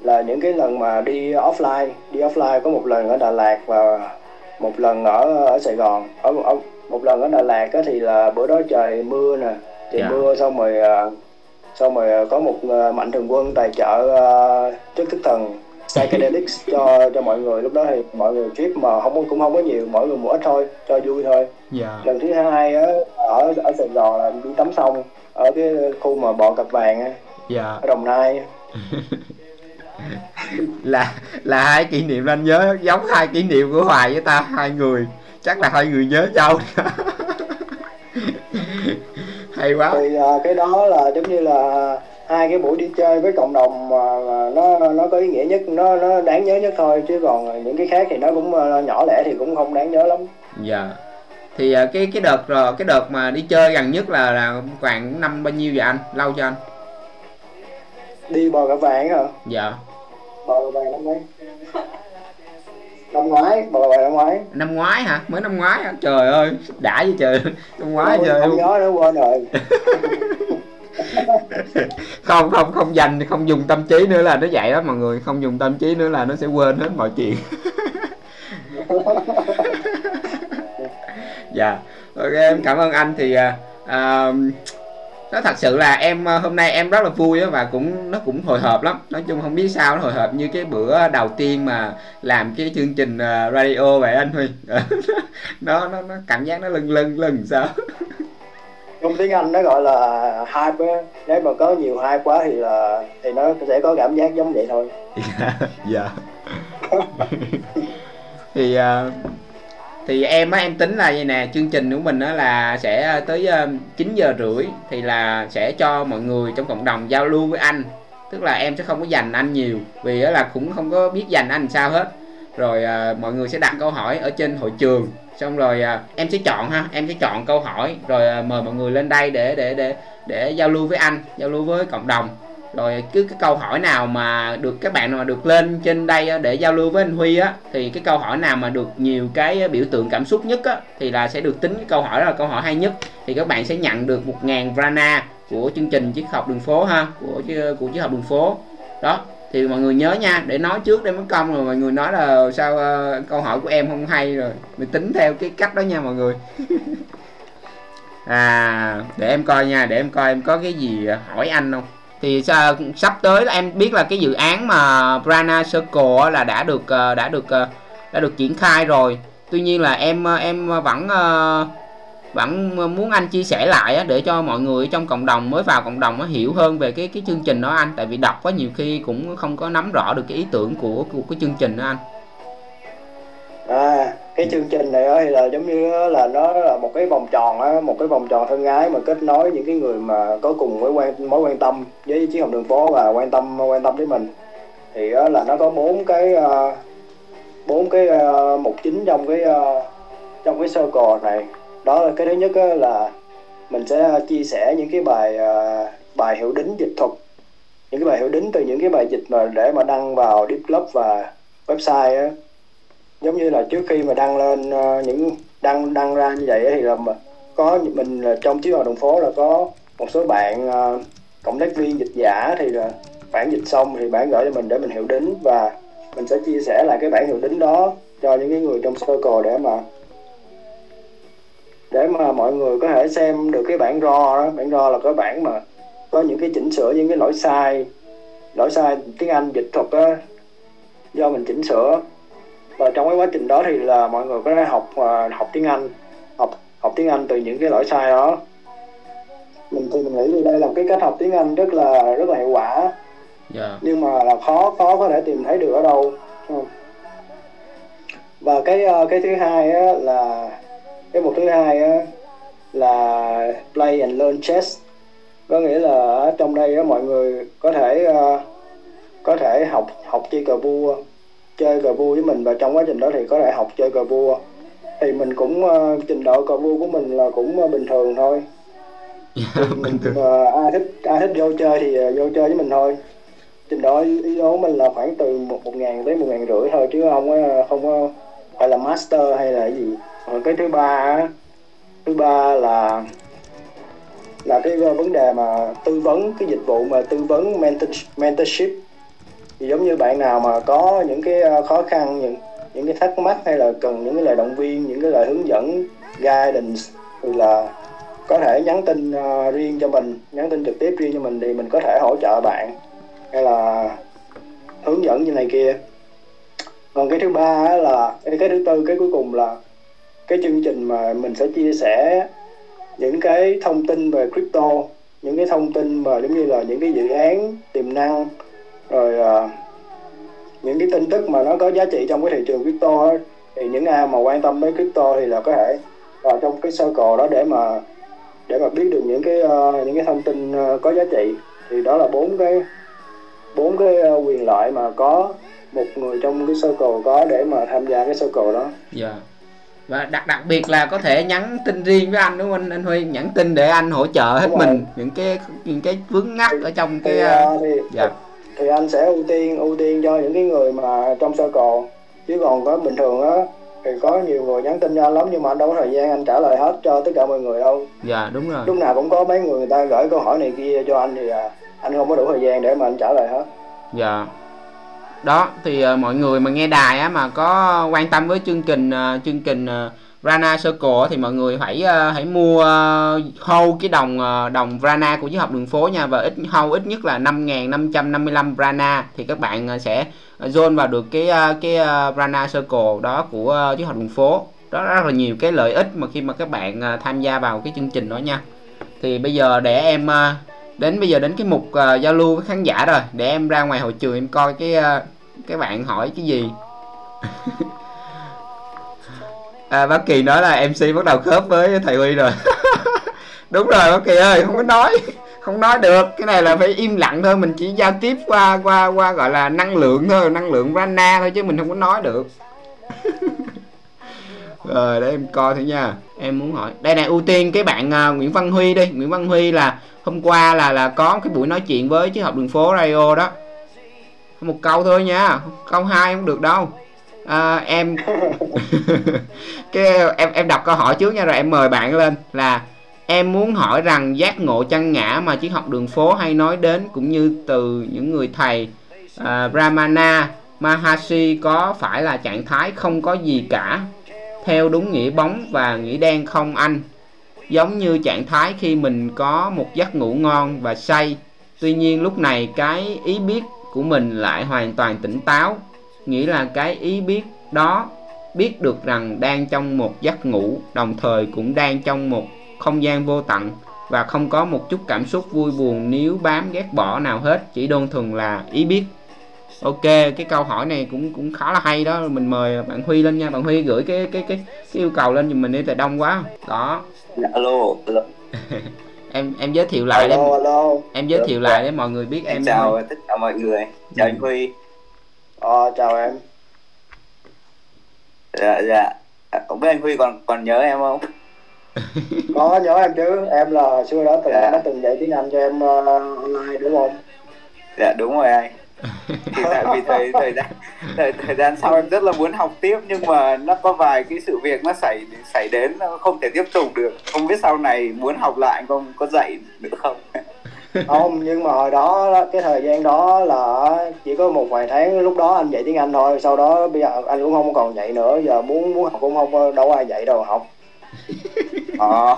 là những cái lần mà đi offline đi offline có một lần ở Đà Lạt và một lần ở ở Sài Gòn. Ở, ở một lần ở Đà Lạt đó thì là bữa đó trời mưa nè trời yeah. Dạ. mưa xong rồi à, xong rồi có một à, mạnh thường quân tài trợ uh, thức thần psychedelics [laughs] cho cho mọi người. Lúc đó thì mọi người trip mà không cũng không có nhiều mọi người một ít thôi cho vui thôi. Dạ. Lần thứ hai á ở ở sài gòn là đi tắm sông ở cái khu mà bò cặp vàng á dạ. ở đồng nai [laughs] là là hai kỷ niệm anh nhớ giống hai kỷ niệm của hoài với ta hai người. Chắc là hai người nhớ nhau [laughs] hay quá. Thì à, cái đó là giống như là hai cái buổi đi chơi với cộng đồng mà, mà nó nó có ý nghĩa nhất nó nó đáng nhớ nhất thôi. Chứ còn những cái khác thì nó cũng uh, nhỏ lẻ thì cũng không đáng nhớ lắm. Dạ. Thì à, cái cái đợt rồi cái đợt mà đi chơi gần nhất là là khoảng năm bao nhiêu vậy anh? Lâu cho anh? Đi bò cả vàng hả? Dạ cả vàng năm mấy năm ngoái cả vàng năm ngoái. Năm ngoái hả? Mới năm ngoái hả? Trời ơi đã với trời. Năm ngoái trời. không nhớ nữa quên rồi. [laughs] Không không không dành không dùng tâm trí nữa là nó vậy đó mọi người. Không dùng tâm trí nữa là nó sẽ quên hết mọi chuyện. [laughs] Dạ ok em cảm ơn anh thì à, nó thật sự là em à, hôm nay em rất là vui và cũng nó cũng hồi hộp lắm. Nói chung không biết sao nó hồi hộp như cái bữa đầu tiên mà làm cái chương trình uh, radio vậy anh huy. [laughs] Nó nó nó cảm giác nó lưng lưng lưng sao? [laughs] Trong tiếng Anh nó gọi là hype á nếu mà có nhiều hype quá thì là thì nó sẽ có cảm giác giống vậy thôi. [laughs] Dạ. Thì uh, thì em á em tính là vậy nè chương trình của mình á là sẽ ờ, tới ờ, 9 giờ rưỡi thì là sẽ cho mọi người trong cộng đồng giao lưu với anh. Tức là em sẽ không có dành anh nhiều vì á là cũng không có biết dành anh sao hết. Rồi à, mọi người sẽ đặt câu hỏi ở trên hội trường. Xong rồi à, em sẽ chọn ha em sẽ chọn câu hỏi rồi à, mời mọi người lên đây để để để để giao lưu với anh giao lưu với cộng đồng rồi cứ cái câu hỏi nào mà được các bạn nào mà được lên trên đây để giao lưu với anh Huy á thì cái câu hỏi nào mà được nhiều cái biểu tượng cảm xúc nhất á thì là sẽ được tính cái câu hỏi đó là câu hỏi hay nhất. Thì các bạn sẽ nhận được một ngàn Vrana của chương trình triết học đường phố ha của của triết học đường phố. Đó thì mọi người nhớ nha để nói trước để mới công rồi mọi người nói là sao uh, câu hỏi của em không hay rồi. Mình tính theo cái cách đó nha mọi người. [laughs] À để em coi nha để em coi em có cái gì hỏi anh không? Thì à, sắp tới em biết là cái dự án mà Brana Circle là đã được à, đã được à, đã được triển khai rồi. Tuy nhiên là em em vẫn vẫn muốn anh chia sẻ lại để cho mọi người trong cộng đồng, mới vào cộng đồng hiểu hơn về cái cái chương trình đó anh. Tại vì đọc quá nhiều khi cũng không có nắm rõ được cái ý tưởng của của cái chương trình đó anh à cái chương trình này thì là giống như là nó là một cái vòng tròn á, một cái vòng tròn thân ái mà kết nối những cái người mà có cùng với quan, mối quan tâm với chiến hồng đường phố và quan tâm quan tâm với mình. Thì là nó có bốn cái à, bốn cái à, mục chính trong cái à, trong cái circle này. Đó là cái thứ nhất là mình sẽ chia sẻ những cái bài bài hiệu đính dịch thuật. Những cái bài hiệu đính từ những cái bài dịch mà để mà đăng vào deep club và website á giống như là trước khi mà đăng lên uh, những đăng đăng ra như vậy thì là có mình là trong chiếc vào đường phố là có một số bạn uh, cộng tác viên dịch giả thì là bản dịch xong thì bản gửi cho mình để mình hiệu đính và mình sẽ chia sẻ lại cái bản hiệu đính đó cho những cái người trong circle để mà để mà mọi người có thể xem được cái bản RAW đó. Bản RAW là cái bản mà có những cái chỉnh sửa những cái lỗi sai lỗi sai tiếng Anh dịch thuật á do mình chỉnh sửa và trong cái quá trình đó thì là mọi người có thể học uh, học tiếng Anh học học tiếng Anh từ những cái lỗi sai đó mình thì mình nghĩ thì đây là cái cách học tiếng Anh rất là rất là hiệu quả yeah. Dạ. nhưng mà là khó khó có thể tìm thấy được ở đâu và cái uh, cái thứ hai á, là cái mục thứ hai á, là play and learn chess có nghĩa là ở trong đây á, mọi người có thể uh, có thể học học chơi cờ vua chơi cờ vua với mình. Và trong quá trình đó thì có thể học chơi cờ vua. Thì mình cũng uh, trình độ cờ vua của mình là cũng uh, bình thường thôi. [laughs] Bình thường. Uh, ai thích ai thích vô chơi thì uh, vô chơi với mình thôi. Trình độ ý của mình là khoảng từ một một ngàn tới một ngàn rưỡi thôi chứ không có không có phải là master hay là gì. Rồi cái thứ ba thứ ba là là cái vấn đề mà tư vấn cái dịch vụ mà tư vấn mentor, mentorship thì giống như bạn nào mà có những cái ờ, khó khăn những những cái thắc mắc hay là cần những cái lời động viên những cái lời hướng dẫn guidance thì là có thể nhắn tin uh, riêng cho mình nhắn tin trực tiếp riêng cho mình thì mình có thể hỗ trợ bạn hay là hướng dẫn như này kia. Còn cái thứ ba là cái thứ tư cái cuối cùng là cái chương trình mà mình sẽ chia sẻ những cái thông tin về crypto những cái thông tin mà giống như là những cái dự án tiềm năng rồi uh, những cái tin tức mà nó có giá trị trong cái thị trường crypto ấy, thì những ai mà quan tâm đến crypto thì là có thể vào trong cái circle đó để mà để mà biết được những cái uh, những cái thông tin uh, có giá trị thì đó là bốn cái bốn cái uh, quyền lợi mà có một người trong cái circle có để mà tham gia cái circle đó. Dạ. Yeah và đặc đặc biệt là có thể nhắn tin riêng với anh đúng không anh anh Huy nhắn tin để anh hỗ trợ hết mình những cái những cái vướng ngắt ở trong cái thì, uh, thì, dạ. Thì anh sẽ ưu tiên ưu tiên cho những cái người mà trong circle chứ còn có bình thường á thì có nhiều người nhắn tin cho anh lắm nhưng mà anh đâu có thời gian anh trả lời hết cho tất cả mọi người đâu. Dạ đúng rồi. Lúc nào cũng có mấy người người ta gửi câu hỏi này kia cho anh thì à, anh không có đủ thời gian để mà anh trả lời hết. Dạ. Đó thì uh, mọi người mà nghe đài á mà có quan tâm với chương trình uh, chương trình uh, Rana Circle thì mọi người hãy uh, hãy mua uh, hold cái đồng uh, đồng Rana của giới học đường phố nha. Và ít hold ít nhất là 5.555 Rana. Thì các bạn uh, sẽ join vào được cái uh, cái uh, Rana Circle đó của uh, học đường phố. Đó rất là nhiều cái lợi ích mà khi mà các bạn uh, tham gia vào cái chương trình đó nha. Thì bây giờ để em uh, đến bây giờ đến cái mục uh, giao lưu với khán giả rồi. Để em ra ngoài hội trường em coi cái uh, cái bạn hỏi cái gì. [laughs] à bác kỳ nói là mc bắt đầu khớp với thầy huy rồi. [laughs] Đúng rồi bác kỳ ơi không có nói không nói được. Cái này là phải im lặng thôi mình chỉ giao tiếp qua qua qua gọi là năng lượng thôi năng lượng rana thôi chứ mình không có nói được. [laughs] Rồi để em coi thử nha. Em muốn hỏi đây này ưu tiên cái bạn uh, Nguyễn Văn Huy đi. Nguyễn Văn Huy là hôm qua là là có cái buổi nói chuyện với chiếc học đường phố radio đó. Một câu thôi nha câu hai không được đâu à, em [laughs] cái em em đọc câu hỏi trước nha rồi em mời bạn lên là em muốn hỏi rằng giác ngộ chân ngã mà triết học đường phố hay nói đến cũng như từ những người thầy uh, Brahmana Mahasi có phải là trạng thái không có gì cả? Theo đúng nghĩa bóng và nghĩa đen không anh? Giống như trạng thái khi mình có một giấc ngủ ngon và say. Tuy nhiên lúc này cái ý biết của mình lại hoàn toàn tỉnh táo nghĩa là cái ý biết đó biết được rằng đang trong một giấc ngủ đồng thời cũng đang trong một không gian vô tận và không có một chút cảm xúc vui buồn nếu bám ghét bỏ nào hết chỉ đơn thuần là ý biết. Ok cái câu hỏi này cũng cũng khá là hay đó. Mình mời bạn huy lên nha. Bạn huy gửi cái cái cái, cái yêu cầu lên giùm mình đi tại đông quá. Đó. Dạ, alo, alo. [laughs] em em giới thiệu lại hello, để hello. em giới thiệu lại để mọi người biết em, em chào tất cả mọi người. Chào ừ. anh huy ờ chào em. Dạ dạ. Không biết anh huy còn còn nhớ em không? [laughs] Có nhớ em chứ. Em là xưa đó từng dạ. đã từng dạy tiếng anh cho em uh, online đúng không? Dạ đúng rồi anh. Thì tại vì thời thời gian thời, thời gian sau em rất là muốn học tiếp nhưng mà nó có vài cái sự việc nó xảy xảy đến nó không thể tiếp tục được. Không biết sau này muốn học lại không có dạy được không [laughs] không nhưng mà hồi đó cái thời gian đó là chỉ có một vài tháng lúc đó anh dạy tiếng anh thôi sau đó bây giờ anh cũng không còn dạy nữa giờ muốn muốn học cũng không đâu ai dạy đâu học. [laughs] Ờ.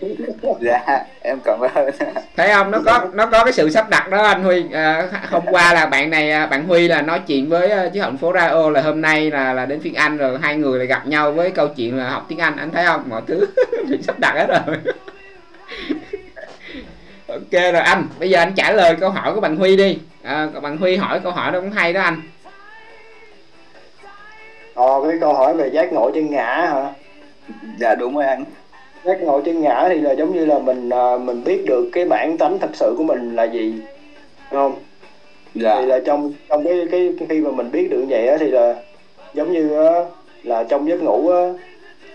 [laughs] Dạ em cảm ơn. Thấy không? Nó có nó có cái sự sắp đặt đó anh huy. À, hôm qua là bạn này à, bạn huy là nói chuyện với à, chứ hạnh phố radio là hôm nay là là đến phiên anh rồi hai người lại gặp nhau với câu chuyện là học tiếng anh. Anh thấy không? Mọi thứ [laughs] sắp đặt hết rồi ok rồi anh bây giờ anh trả lời câu hỏi của bạn huy đi. À, bạn huy hỏi câu hỏi đó cũng hay đó anh. Ờ cái câu hỏi về giác ngộ chân ngã hả? Dạ đúng rồi anh. Giác ngộ chân ngã thì là giống như là mình à, mình biết được cái bản tánh thật sự của mình là gì đúng không? Dạ. thì là trong trong cái cái khi mà mình biết được vậy á thì là giống như á, là trong giấc ngủ á,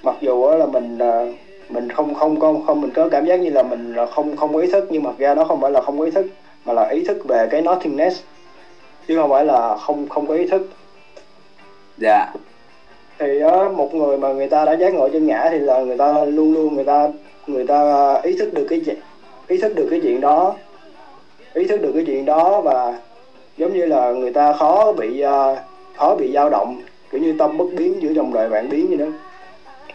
mặc dù á, là mình à, mình không không không không mình có cảm giác như là mình là không không ý thức nhưng mà ra nó không phải là không có ý thức mà là ý thức về cái nothingness chứ không phải là không không có ý thức. Dạ. Thì đó, một người mà người ta đã giác ngộ chân ngã thì là người ta luôn luôn người ta người ta ý thức được cái chuyện ý thức được cái chuyện đó ý thức được cái chuyện đó và giống như là người ta khó bị uh, khó bị dao động kiểu như tâm bất biến giữa dòng đời vạn biến như đó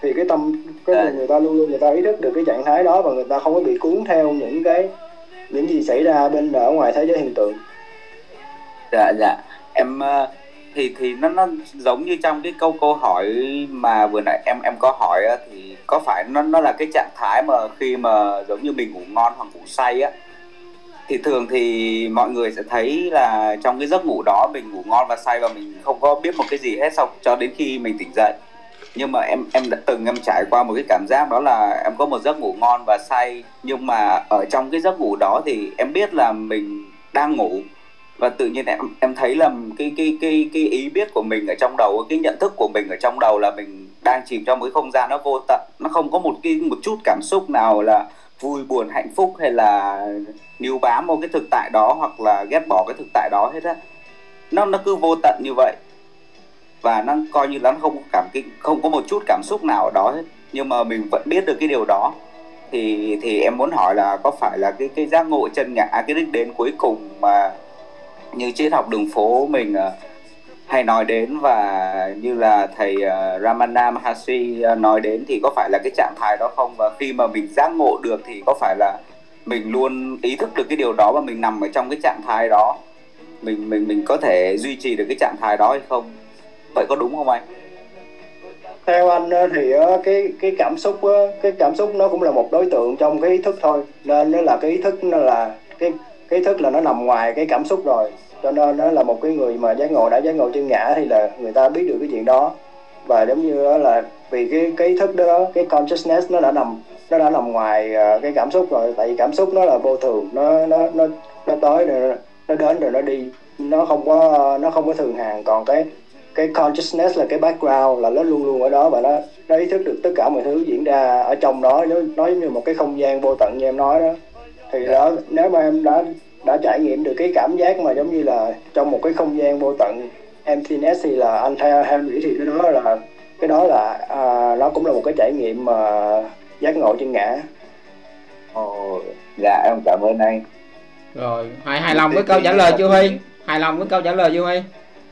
thì cái tâm cái à. người ta luôn luôn người ta ý thức được cái trạng thái đó và người ta không có bị cuốn theo những cái những gì xảy ra bên ở ngoài thế giới hiện tượng. Dạ dạ. Em uh, thì thì nó nó giống như trong cái câu câu hỏi mà vừa nãy em em có hỏi á, thì có phải nó nó là cái trạng thái mà khi mà giống như mình ngủ ngon hoặc ngủ say á? Thì thường thì mọi người sẽ thấy là trong cái giấc ngủ đó mình ngủ ngon và say và mình không có biết một cái gì hết sau cho đến khi mình tỉnh dậy nhưng mà em em đã từng em trải qua một cái cảm giác đó là em có một giấc ngủ ngon và say. Nhưng mà ở trong cái giấc ngủ đó thì em biết là mình đang ngủ. Và tự nhiên em em thấy là cái cái cái cái ý biết của mình ở trong đầu, cái nhận thức của mình ở trong đầu là mình đang chìm trong một cái không gian nó vô tận. Nó không có một cái, một chút cảm xúc nào là vui, buồn, hạnh phúc hay là níu bám một cái thực tại đó hoặc là ghét bỏ cái thực tại đó hết á. Nó nó cứ vô tận như vậy và nó coi như là nó không cảm kinh không có một chút cảm xúc nào ở đó hết. Nhưng mà mình vẫn biết được cái điều đó. Thì thì em muốn hỏi là có phải là cái cái giác ngộ chân ngã cái đích đến cuối cùng mà như triết học đường phố mình ờ, hay nói đến và như là thầy uh, Ramana Maharshi uh, nói đến thì có phải là cái trạng thái đó không? Và khi mà mình giác ngộ được thì có phải là mình luôn ý thức được cái điều đó và mình nằm ở trong cái trạng thái đó? Mình mình mình có thể duy trì được cái trạng thái đó hay không? Vậy có đúng không anh? Theo anh ờ, thì ờ, cái cái cảm xúc ờ, cái cảm xúc nó cũng là một đối tượng trong cái ý thức thôi. Nên nó là cái ý thức, nó là cái cái ý thức là nó nằm ngoài cái cảm xúc rồi. Cho nên nó là một cái người mà giác ngộ, đã giác ngộ chân ngã thì là người ta biết được cái chuyện đó. Và giống như là vì cái cái ý thức đó, cái consciousness nó đã nằm, nó đã nằm ngoài cái cảm xúc rồi. Tại vì cảm xúc nó là vô thường, nó nó nó nó tới rồi, nó đến rồi, nó đi. Nó không có, nó không có thường hàng còn cái cái consciousness là cái background là nó luôn luôn ở đó và nó nó ý thức được tất cả mọi thứ diễn ra ở trong đó nó nó giống như một cái không gian vô tận như em nói đó. Thì đó nếu mà em đã đã trải nghiệm được cái cảm giác mà giống như là trong một cái không gian vô tận emptiness thì là anh theo em nghĩ thì cái đó là cái đó là à, nó cũng là một cái trải nghiệm mà giác ngộ trên ngã. Ồ dạ em cảm ơn anh. Rồi hài hài lòng với câu trả lời chưa huy? hài lòng với câu trả lời chưa huy?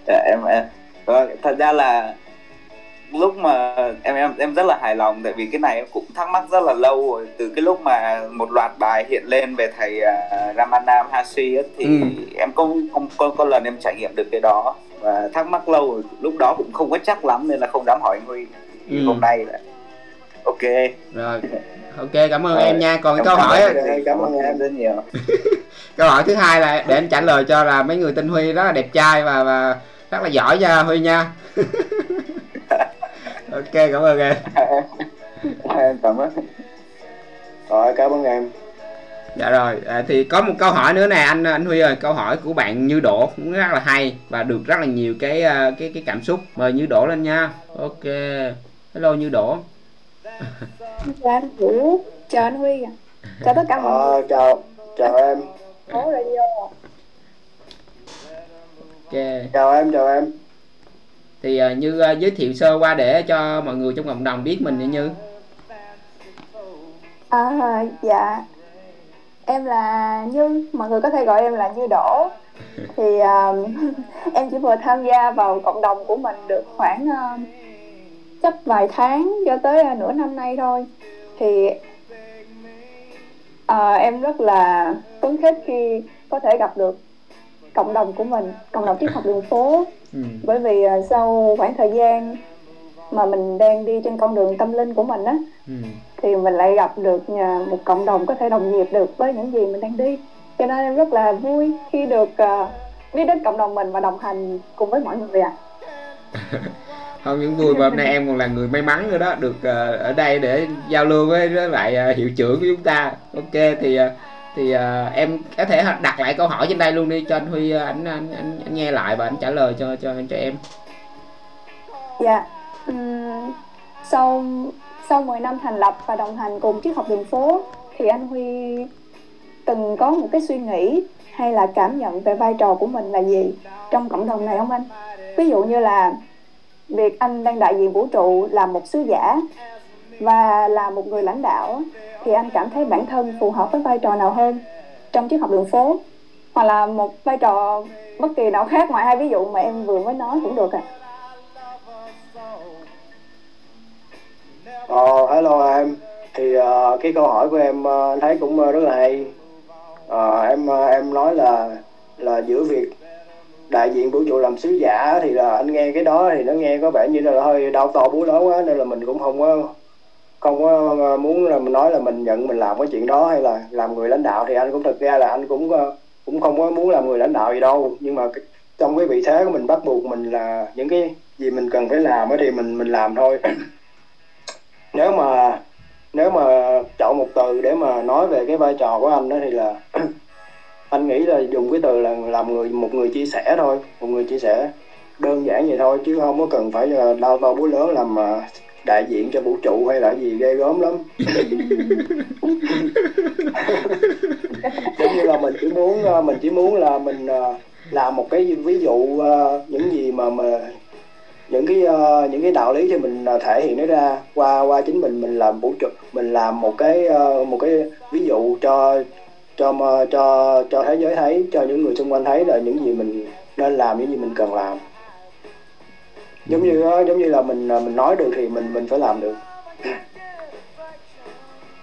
Dạ em em vâng, thật ra là lúc mà em em em rất là hài lòng tại vì cái này em cũng thắc mắc rất là lâu rồi từ cái lúc mà một loạt bài hiện lên về thầy uh, Ramanam Hashi ấy, thì ừ. em có, không có có lần em trải nghiệm được cái đó và thắc mắc lâu rồi lúc đó cũng không có chắc lắm nên là không dám hỏi anh Huy ừ. hôm nay là ok rồi ok cảm ơn rồi. em nha còn câu hỏi em, cảm ơn em rất nhiều [laughs] câu hỏi thứ hai là để anh trả lời cho là mấy người tên Huy rất là đẹp trai và và rất là giỏi nha Huy nha. [laughs] Ok cảm ơn em. Em [laughs] cảm ơn. Rồi cảm ơn em. Dạ rồi à, thì có một câu hỏi nữa nè anh anh Huy ơi. Câu hỏi của bạn Như Đỗ cũng rất là hay và được rất là nhiều cái à, cái cái cảm xúc. Mời Như Đỗ lên nha. Ok. Hello Như Đỗ. [laughs] Dạ anh Vũ chào anh Huy chào tất cả mọi người. à, chào chào em. Phố Radio ok. Chào em chào em. Thì uh, như uh, giới thiệu sơ qua để cho mọi người trong cộng đồng biết mình như. À dạ. Em là như. Mọi người có thể gọi em là như đỗ. Thì uh, [laughs] em chỉ vừa tham gia vào cộng đồng của mình được khoảng uh, chắc vài tháng cho tới uh, nửa năm nay thôi. Thì uh, em rất là phấn khích khi có thể gặp được cộng đồng của mình cộng đồng triết học đường phố ừ. bởi vì uh, sau khoảng thời gian mà mình đang đi trên con đường tâm linh của mình á ừ. thì mình lại gặp được uh, một cộng đồng có thể đồng nhịp được với những gì mình đang đi cho nên em rất là vui khi được uh, biết đến cộng đồng mình và đồng hành cùng với mọi người ạ à. [laughs] không những vui mà hôm nay em còn là người may mắn nữa đó được uh, ở đây để giao lưu với, với lại uh, hiệu trưởng của chúng ta ok thì uh, thì uh, em có thể đặt lại câu hỏi trên đây luôn đi cho anh Huy uh, anh, anh anh anh nghe lại và anh trả lời cho cho cho em. Dạ. Um, sau sau 10 năm thành lập và đồng hành cùng triết học đường phố thì anh Huy từng có một cái suy nghĩ hay là cảm nhận về vai trò của mình là gì trong cộng đồng này không anh? Ví dụ như là việc anh đang đại diện vũ trụ là một sứ giả và là một người lãnh đạo thì anh cảm thấy bản thân phù hợp với vai trò nào hơn trong triết học đường phố? Hoặc là một vai trò bất kỳ nào khác ngoài hai ví dụ mà em vừa mới nói cũng được ạ. À. Ờ, hello em. Thì uh, cái câu hỏi của em uh, thấy cũng uh, rất là hay. Uh, em uh, em nói là là giữa việc đại diện vũ trụ làm sứ giả thì là anh nghe cái đó thì nó nghe có vẻ như là hơi đau to búa lớn quá nên là mình cũng không có không có ờ, muốn là mình nói là mình nhận mình làm cái chuyện đó hay là làm người lãnh đạo thì anh cũng thực ra là anh cũng ờ, cũng không có muốn làm người lãnh đạo gì đâu. Nhưng mà trong cái vị thế của mình bắt buộc mình là những cái gì mình cần phải làm thì mình mình làm thôi. [coughs] Nếu mà nếu mà chọn một từ để mà nói về cái vai trò của anh đó thì là [coughs] anh nghĩ là dùng cái từ là làm người, một người chia sẻ thôi, một người chia sẻ đơn giản vậy thôi, chứ không có cần phải là đau to búa lớn làm đại diện cho vũ trụ hay là gì, ghê gớm lắm. Giống như là mình chỉ muốn ờ, mình chỉ muốn là mình ờ, làm một cái ví dụ ờ, những gì mà mà những cái những cái đạo lý thì mình thể hiện nó ra qua qua chính mình mình làm vũ trụ, mình làm một cái một cái ví dụ cho cho cho cho thế giới thấy, cho những người xung quanh thấy là những gì mình nên làm, những gì mình cần làm giống như giống như là mình mình nói được thì mình mình phải làm được.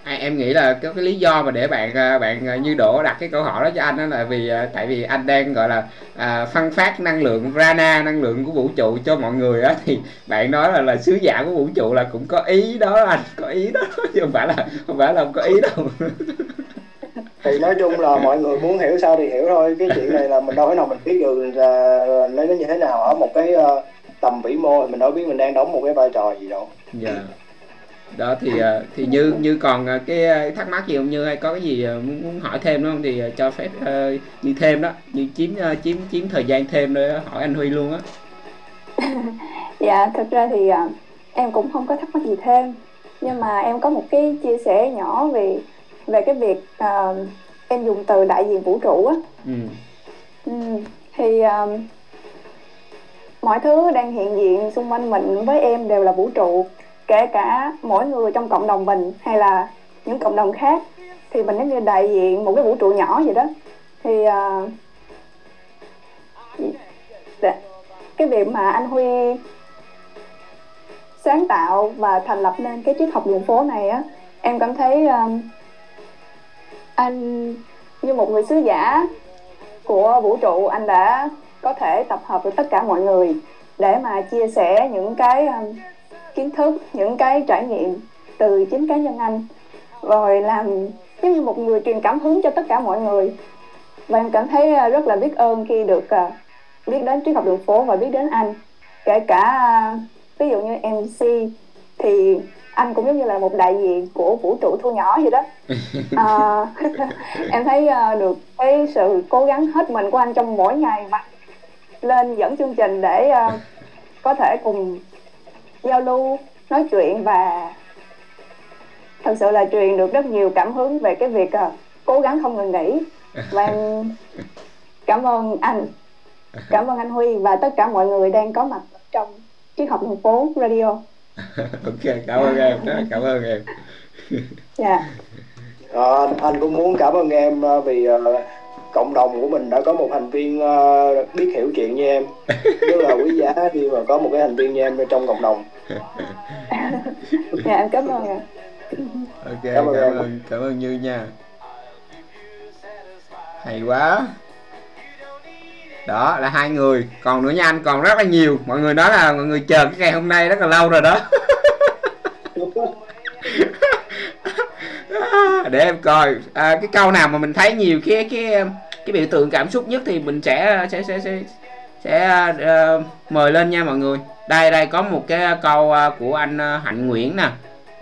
À, em nghĩ là có cái lý do mà để bạn à, bạn à, như đỗ đặt cái câu hỏi đó cho anh đó là vì à, tại vì anh đang gọi là à, phân phát năng lượng rana năng lượng của vũ trụ cho mọi người á thì bạn nói là là sứ giả của vũ trụ là cũng có ý đó anh có ý đó chứ không phải là không phải là không có ý đâu. [laughs] Thì nói chung là mọi người muốn hiểu sao thì hiểu thôi cái chuyện này là mình đâu thể nào mình biết được là lấy nó như thế nào ở một cái uh, tầm vĩ mô thì mình đâu biết mình đang đóng một cái vai trò gì đâu dạ yeah. đó thì ờ, thì như như còn ờ, cái ờ, thắc mắc gì không như hay có cái gì muốn, muốn hỏi thêm đúng không thì cho phép uh, như thêm đó như chiếm uh, chiếm chiếm thời gian thêm để hỏi anh Huy luôn á [laughs] dạ thực ra thì uh, em cũng không có thắc mắc gì thêm nhưng mà em có một cái chia sẻ nhỏ về về cái việc uh, em dùng từ đại diện vũ trụ á ừ. ừ. thì uh, mọi thứ đang hiện diện xung quanh mình với em đều là vũ trụ kể cả mỗi người trong cộng đồng mình hay là những cộng đồng khác. Thì mình giống như đại diện một cái vũ trụ nhỏ vậy đó. Thì uh, cái việc mà anh Huy sáng tạo và thành lập nên cái triết học đường phố này á em cảm thấy um, anh như một người sứ giả của vũ trụ anh đã có thể tập hợp được tất cả mọi người để mà chia sẻ những cái um, kiến thức những cái trải nghiệm từ chính cá nhân anh. Rồi làm giống như một người truyền cảm hứng cho tất cả mọi người. Và em cảm thấy uh, rất là biết ơn khi được uh, biết đến triết học đường phố và biết đến anh. Kể cả uh, ví dụ như MC thì anh cũng giống như là một đại diện của vũ trụ thu nhỏ vậy đó. À, [laughs] [laughs] em thấy uh, được cái sự cố gắng hết mình của anh trong mỗi ngày mà lên dẫn chương trình để uh, có thể cùng giao lưu nói chuyện và thật sự là truyền được rất nhiều cảm hứng về cái việc uh, cố gắng không ngừng nghỉ. Và em cảm ơn anh. Cảm ơn anh Huy và tất cả mọi người đang có mặt trong triết học đường phố radio. Ok cảm ơn em cảm ơn em. Dạ. Yeah. à, anh cũng muốn cảm ơn em vì uh, cộng đồng của mình đã có một thành viên uh, biết hiểu chuyện như em. Rất là quý giá khi mà có một cái thành viên như em trong cộng đồng. [laughs] Dạ em cảm ơn ạ ok cảm ơn cảm ơn, cảm ơn như nha. Hay quá. Đó là hai người. Còn nữa nha anh còn rất là nhiều. Mọi người nói là mọi người chờ cái ngày hôm nay rất là lâu rồi đó. [laughs] Để em coi. À, cái câu nào mà mình thấy nhiều cái cái cái biểu tượng cảm xúc nhất thì mình sẽ sẽ sẽ sẽ sẽ uh, mời lên nha mọi người. Đây đây có một cái câu uh, của anh uh, hạnh nguyễn nè.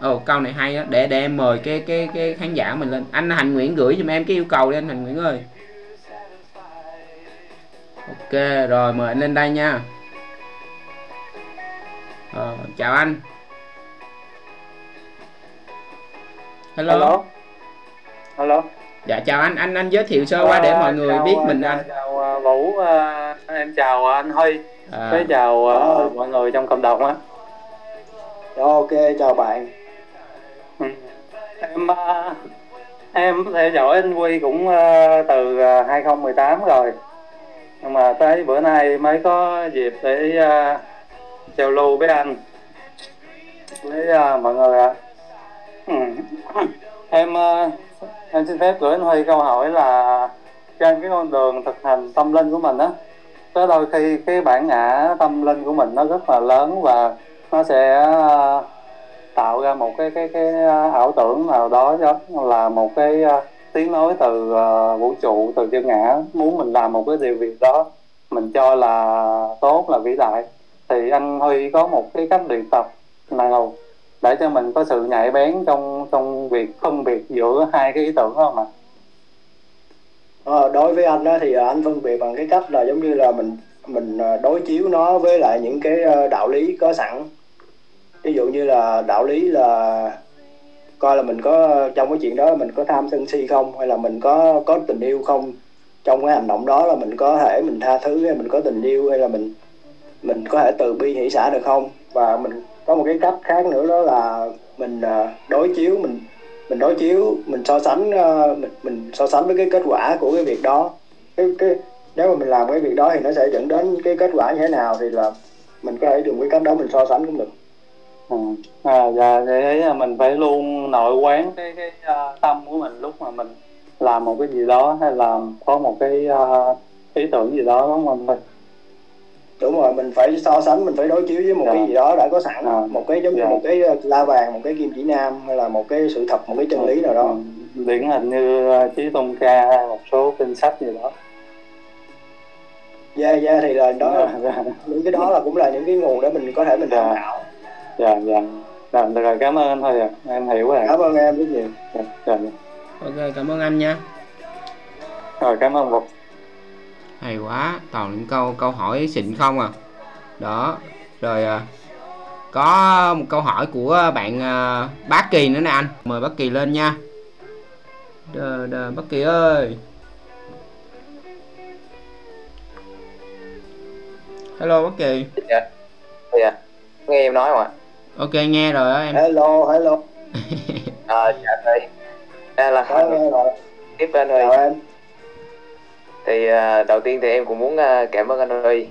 Ồ câu này hay á. Để để em mời cái cái cái khán giả mình lên. Anh hạnh nguyễn gửi giùm em cái yêu cầu đi anh hạnh nguyễn ơi. Ok rồi mời anh lên đây nha. Ờ, chào anh. Hello. Hello, hello dạ chào anh anh anh giới thiệu sơ qua để mọi người chào, biết mình chào, anh. chào uh, vũ uh, em chào anh huy. À. với chào uh, mọi người trong cộng đồng á. Ok chào bạn. Ừ. em uh, em theo dõi anh huy cũng từ uh, 2018 rồi. Nhưng mà tới bữa nay mới có dịp để giao lưu với anh. Với mọi người ạ. Ừ. em em xin phép gửi anh Huy câu hỏi là trên cái con đường thực hành tâm linh của mình á có đôi khi cái bản ngã tâm linh của mình nó rất là lớn và nó sẽ ờ, tạo ra một cái cái cái ờ, ảo tưởng nào đó đó là một cái ờ, tiếng nói từ uh, vũ trụ từ chân ngã muốn mình làm một cái điều việc đó mình cho là tốt là vĩ đại. Thì anh huy có một cái cách luyện tập nào để cho mình có sự nhạy bén trong trong việc phân biệt giữa hai cái ý tưởng không ạ? À, đối với anh đó thì anh phân biệt bằng cái cách là giống như là mình mình ờ, đối chiếu nó với lại những cái ờ, đạo lý có sẵn. Ví dụ như là đạo lý là coi là mình có trong cái chuyện đó mình có tham sân si không hay là mình có có tình yêu không? Trong cái hành động đó là mình có thể mình tha thứ hay mình có tình yêu hay là mình mình có thể từ bi hỷ xã được không? Và mình có một cái cách khác nữa đó là mình ờ, đối chiếu mình mình đối chiếu mình so sánh ờ, mình mình so sánh với cái kết quả của cái việc đó. Cái cái nếu mà mình làm cái việc đó thì nó sẽ dẫn đến cái kết quả như thế nào thì là mình có thể dùng cái cách đó mình so sánh cũng được. Ừ. à dạ thế là mình phải luôn nội quán cái cái uh, tâm của mình lúc mà mình làm một cái gì đó hay làm có một cái uh, ý tưởng gì đó đúng không mình đúng rồi mình phải so sánh mình phải đối chiếu với một yeah. cái dạ. gì đó đã có sẵn à. một cái giống như yeah. Dạ. một cái ờ, la vàng một cái kim chỉ nam hay là một cái sự thật một cái chân lý nào đó ừ. điển hình như ờ, trí tôn ca hay một số kinh sách gì đó dạ yeah, dạ yeah, thì là đó yeah, yeah. những cái đó là cũng là những cái nguồn để mình có thể mình tham khảo dạ dạ dạ được rồi cảm ơn anh thôi à em hiểu rồi cảm ơn em rất nhiều dạ, dạ. ok cảm ơn anh nha rồi cảm ơn một hay quá toàn những câu câu hỏi xịn không à. Đó rồi à, có một câu hỏi của bạn à, bác kỳ nữa nè anh. Mời bác kỳ lên nha. Đờ, đờ, bác kỳ ơi. Hello bác kỳ. Dạ. Dạ. Nghe em nói không ạ? Ok nghe rồi đó em. Hello hello. [laughs] À dạ thầy đây là nghe rồi. Tiếp bên rồi em thì uh, đầu tiên thì em cũng muốn uh, cảm ơn anh Huy.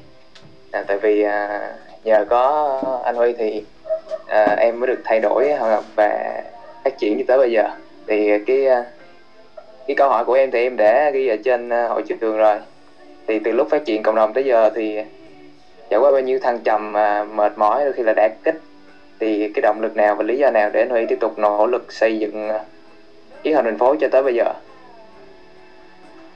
À, tại vì uh, nhờ có anh Huy thì uh, em mới được thay đổi và phát triển như tới bây giờ. Thì cái uh, cái câu hỏi của em thì em đã ghi ở trên uh, hội trường rồi. Thì từ lúc phát triển cộng đồng tới giờ thì trải qua bao nhiêu thăng trầm uh, mệt mỏi đôi khi là đã kích thì cái động lực nào và lý do nào để anh Huy tiếp tục nỗ lực xây dựng uh, chiến thành phố cho tới bây giờ?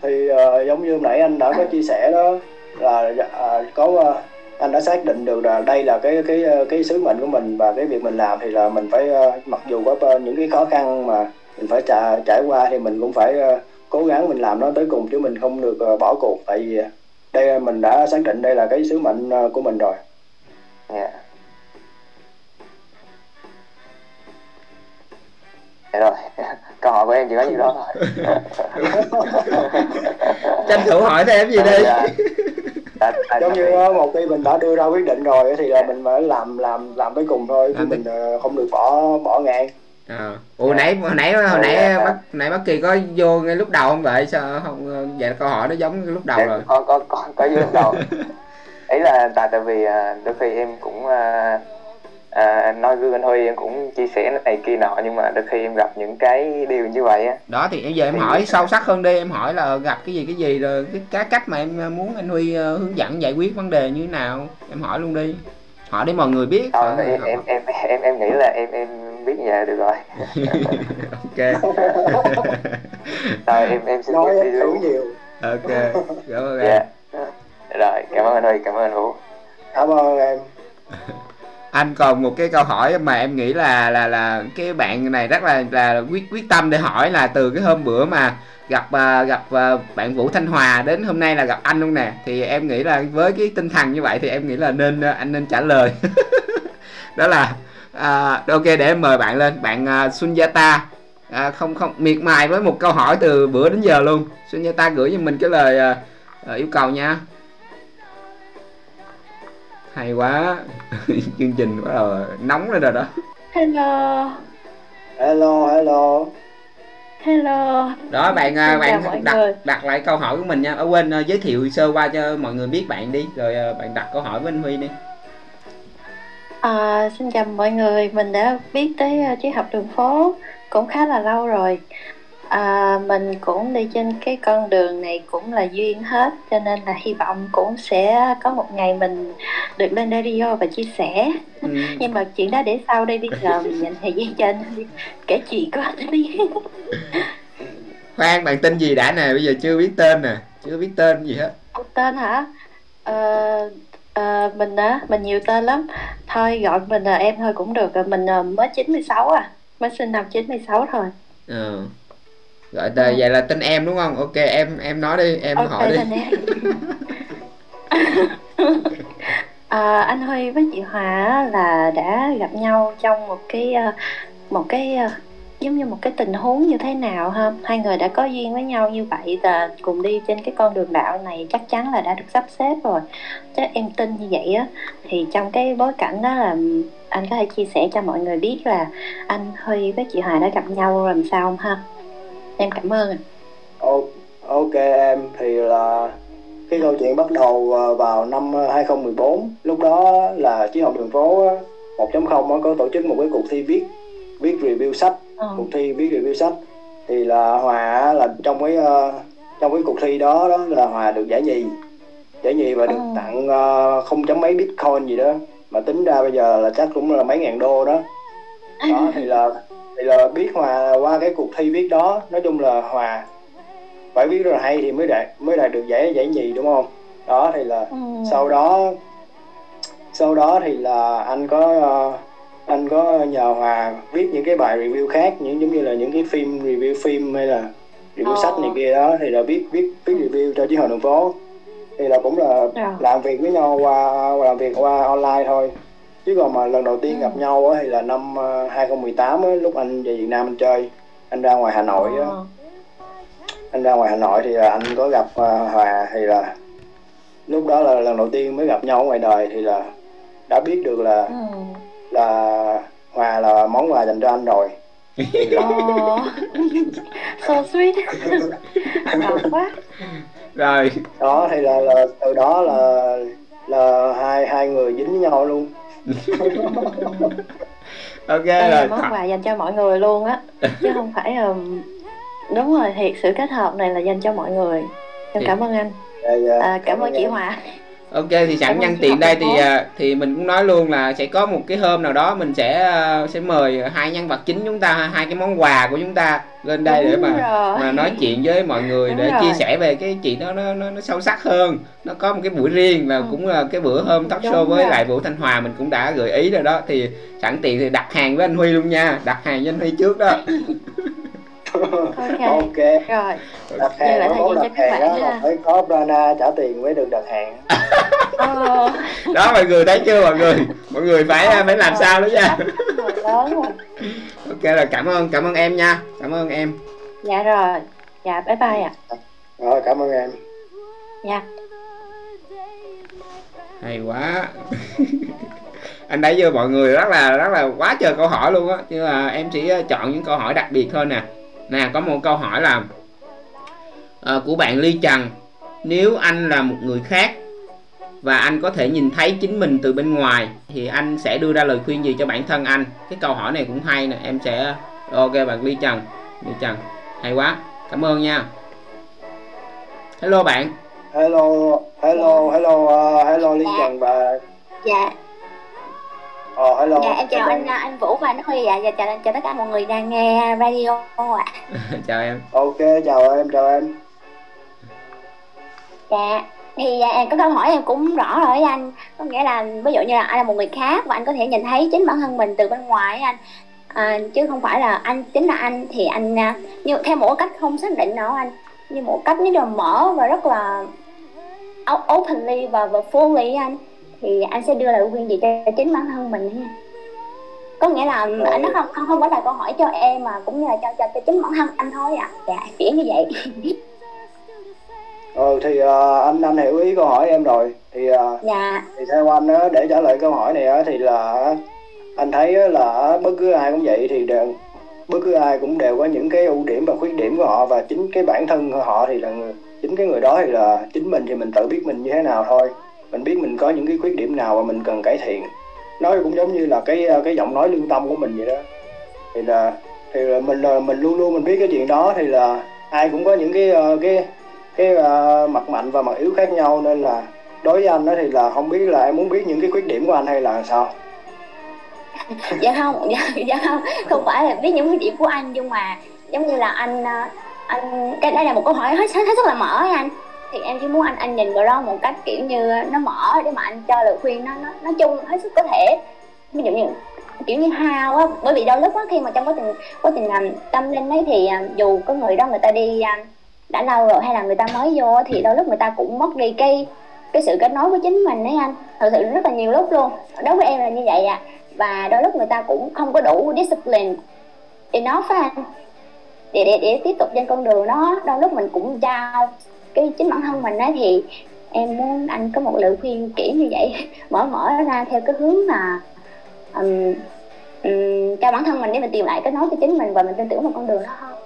Thì uh, giống như nãy anh đã có chia sẻ đó là uh, có uh, anh đã xác định được là đây là cái cái ờ, cái sứ mệnh của mình và cái việc mình làm thì là mình phải uh, mặc dù có những cái khó khăn mà mình phải trải trải qua thì mình cũng phải uh, cố gắng mình làm nó tới cùng chứ mình không được uh, bỏ cuộc tại vì đây mình đã xác định đây là cái sứ mệnh uh, của mình rồi. Yeah. Rồi. Câu hỏi của em chỉ có gì đó thôi. [laughs] Tranh thủ hỏi thêm gì đi. Dạ. giống như một khi mình đã đưa ra quyết định rồi thì là mình phải làm làm làm tới cùng thôi chứ mình ờ, không được bỏ bỏ ngang. À. ủa nãy hồi nãy hồi nãy dạ. bác nãy bác kỳ có vô ngay lúc đầu không vậy? Sao không vậy câu hỏi nó giống lúc đầu rồi. có có có có vô lúc đầu. [laughs] Ấy là tại tại vì ờ, đôi khi em cũng uh, à, nói với anh Huy em cũng chia sẻ này kia nọ nhưng mà đôi khi em gặp những cái điều như vậy á. Đó thì giờ em thì... hỏi sâu sắc hơn đi em hỏi là gặp cái gì cái gì rồi cái, cái cách mà em muốn anh Huy uh, hướng dẫn giải quyết vấn đề như thế nào em hỏi luôn đi. Hỏi để mọi người biết Thôi, em, em, em em em nghĩ là em em biết vậy được rồi. [laughs] Ok. [laughs] Rồi em em xin nói em đủ nhiều. Ok cảm ơn yeah. em. Rồi cảm ơn anh Huy cảm ơn anh Vũ. Cảm ơn em [laughs] anh còn một cái câu hỏi mà em nghĩ là là là cái bạn này rất là là quyết quyết tâm để hỏi là từ cái hôm bữa mà gặp à, gặp à, bạn Vũ Thanh Hòa đến hôm nay là gặp anh luôn nè thì em nghĩ là với cái tinh thần như vậy thì em nghĩ là nên à, anh nên trả lời. [laughs] Đó là uh, ok để em mời bạn lên bạn uh, Sunyata uh, không không miệt mài với một câu hỏi từ bữa đến giờ luôn. Sunyata gửi cho mình cái lời uh, yêu cầu nha hay quá. [laughs] Chương trình bắt đầu nóng lên rồi đó. Hello. Hello hello. Hello. Đó bạn à, bạn đặt người. đặt lại câu hỏi của mình nha. Ở quên uh, giới thiệu sơ qua cho mọi người biết bạn đi rồi uh, bạn đặt câu hỏi với anh Huy đi. À, xin chào mọi người. Mình đã biết tới uh, triết học đường phố cũng khá là lâu rồi à, mình cũng đi trên cái con đường này cũng là duyên hết cho nên là hy vọng cũng sẽ có một ngày mình được lên radio và chia sẻ. Ừ. nhưng mà chuyện đó để sau đây bây giờ mình dành thời gian cho anh kể chuyện của anh đi. Khoan bạn tên gì đã nè? Bây giờ chưa biết tên nè chưa biết tên gì hết. Tên hả? Ờ, ờ, mình á mình nhiều tên lắm. Thôi gọi mình là em thôi cũng được. Mình ờ, mới 96 à mới sinh năm 96 thôi. Ừ gọi tờ, ừ. vậy là tên em đúng không? Ok em em nói đi em okay, hỏi đi. à, [laughs] anh Huy với chị Hòa là đã gặp nhau trong một cái một cái giống như một cái tình huống như thế nào ha? Hai người đã có duyên với nhau như vậy và cùng đi trên cái con đường đạo này chắc chắn là đã được sắp xếp rồi. Chắc em tin như vậy á. Thì trong cái bối cảnh đó là anh có thể chia sẻ cho mọi người biết là anh Huy với chị Hòa đã gặp nhau làm sao không ha em cảm ơn ạ ok em thì là cái câu chuyện bắt đầu ờ, vào năm 2014 lúc đó là chí học đường phố 1.0 có tổ chức một cái cuộc thi viết viết review sách ừ. cuộc thi viết review sách thì là hòa là trong cái trong cái cuộc thi đó đó là hòa được giải nhì giải nhì và được ừ. tặng không chấm mấy bitcoin gì đó mà tính ra bây giờ là chắc cũng là mấy ngàn đô đó đó thì là thì là biết hòa qua cái cuộc thi viết đó nói chung là hòa phải viết rất là hay thì mới đạt mới đạt được giải giải nhì đúng không đó thì là ừ. sau đó sau đó thì là anh có anh có nhờ hòa viết những cái bài review khác những giống như là những cái phim review phim hay là review oh. sách này kia đó thì là viết viết viết ừ. review cho chiếc hội đường phố thì là cũng là yeah. Dạ. làm việc với nhau qua làm việc qua online thôi chứ còn mà lần đầu tiên ừ. gặp nhau á thì là năm 2018 ờ, á, lúc anh về Việt Nam anh chơi. Anh ra ngoài Hà Nội á. Oh. anh ra ngoài Hà Nội thì là anh có gặp uh, Hòa thì là lúc đó là lần đầu tiên mới gặp nhau ngoài đời thì là đã biết được là ừ. là Hòa là món quà dành cho anh rồi. Oh, [laughs] so sweet. [laughs] Ngọt quá. Rồi. Đó thì là, là từ đó là là hai hai người dính với nhau luôn [laughs] ok Đây rồi món quà dành cho mọi người luôn á. Chứ không phải um, đúng rồi thiệt sự kết hợp này là dành cho mọi người. Em cảm ơn anh. Dạ, dạ. À, cảm, cảm ơn chị Hòa ok thì sẵn nhân tiện đây thì à, thì mình cũng nói luôn là sẽ có một cái hôm nào đó mình sẽ à, sẽ mời hai nhân vật chính chúng ta hai cái món quà của chúng ta lên đây Đúng để mà rồi. mà nói chuyện với mọi người Đúng để rồi. chia sẻ về cái chuyện đó nó, nó nó sâu sắc hơn nó có một cái buổi riêng là ừ. cũng là cái bữa hôm talk show với lại vũ thanh hòa mình cũng đã gợi ý rồi đó thì sẵn tiện thì đặt hàng với anh huy luôn nha đặt hàng với anh huy trước đó [laughs] ok, [laughs] okay. rồi. Đặt hàng nó muốn đặt hàng đó là phải có Brana trả tiền mới được đặt hàng. [laughs] Ờ. [laughs] đó mọi người thấy chưa mọi người? Mọi người phải phải làm sao đó nha. Ok là cảm ơn cảm ơn em nha. Cảm ơn em. Dạ rồi. Dạ bye bye ạ. À. rồi cảm ơn em. Dạ. Hay quá. Anh thấy chưa mọi người rất là rất là quá trời câu hỏi luôn á. Nhưng mà em chỉ chọn những câu hỏi đặc biệt thôi nè nè có một câu hỏi là uh, của bạn ly trần nếu anh là một người khác và anh có thể nhìn thấy chính mình từ bên ngoài thì anh sẽ đưa ra lời khuyên gì cho bản thân anh? Cái câu hỏi này cũng hay nè em sẽ ok bạn ly trần ly trần hay quá cảm ơn nha. Hello bạn. Hello hello hello uh, hello ly trần và dạ Ờ, hello. Dạ, em chào anh anh Vũ và anh Huy ạ. Dạ, chào, chào tất cả mọi người đang nghe radio ạ. [laughs] chào em. Ok, chào em, chào em. Dạ, thì à, có câu hỏi em cũng rõ rồi anh. Có nghĩa là ví dụ như là anh là một người khác và anh có thể nhìn thấy chính bản thân mình từ bên ngoài anh. À, chứ không phải là anh chính là anh thì anh à, như theo một cách không xác định nào anh như một cách nó là mở và rất là openly và, và fully anh thì anh sẽ đưa lời khuyên gì cho chính bản thân mình nha có nghĩa là ừ. nó không không không phải là câu hỏi cho em mà cũng như là cho cho, cho chính bản thân anh thôi ạ à. dạ kiểu như vậy ừ thì uh, anh anh hiểu ý câu hỏi em rồi thì uh, dạ. thì theo anh á để trả lời câu hỏi này á thì là anh thấy là bất cứ ai cũng vậy thì đều bất cứ ai cũng đều có những cái ưu điểm và khuyết điểm của họ và chính cái bản thân của họ thì là người, chính cái người đó thì là chính mình thì mình tự biết mình như thế nào thôi mình biết mình có những cái khuyết điểm nào mà mình cần cải thiện. Nói cũng giống như là cái cái giọng nói lương tâm của mình vậy đó. Thì là thì là mình là mình luôn luôn mình biết cái chuyện đó thì là ai cũng có những cái ờ, cái cái uh, mặt mạnh và mặt yếu khác nhau. Nên là đối với anh đó thì là không biết là em muốn biết những cái khuyết điểm của anh hay là sao. [laughs] Dạ không dạ, dạ không. Không phải là biết những khuyết điểm của anh nhưng mà giống như là anh ờ, anh cái đây là một câu hỏi hết hết rất là mở anh thì em chỉ muốn anh anh nhìn vào đó một cách kiểu như nó mở để mà anh cho lời khuyên nó nó nói chung hết sức có thể. Ví dụ như kiểu như hao á bởi vì đôi lúc á khi mà trong quá trình quá trình làm tâm linh ấy thì à, dù có người đó người ta đi à, đã lâu rồi hay là người ta mới vô thì đôi lúc người ta cũng mất đi cái cái sự kết nối với chính mình đấy anh. Thật sự rất là nhiều lúc luôn. Đối với em là như vậy à và đôi lúc người ta cũng không có đủ discipline enough á anh. Để, để để tiếp tục trên con đường đó đôi lúc mình cũng trao cái chính bản thân mình ấy thì em muốn anh có một lời khuyên kiểu như vậy [laughs] mở mở ra theo cái hướng mà um, um, cho bản thân mình để mình tìm lại cái nói cho chính mình và mình tin tưởng vào con đường đó hơn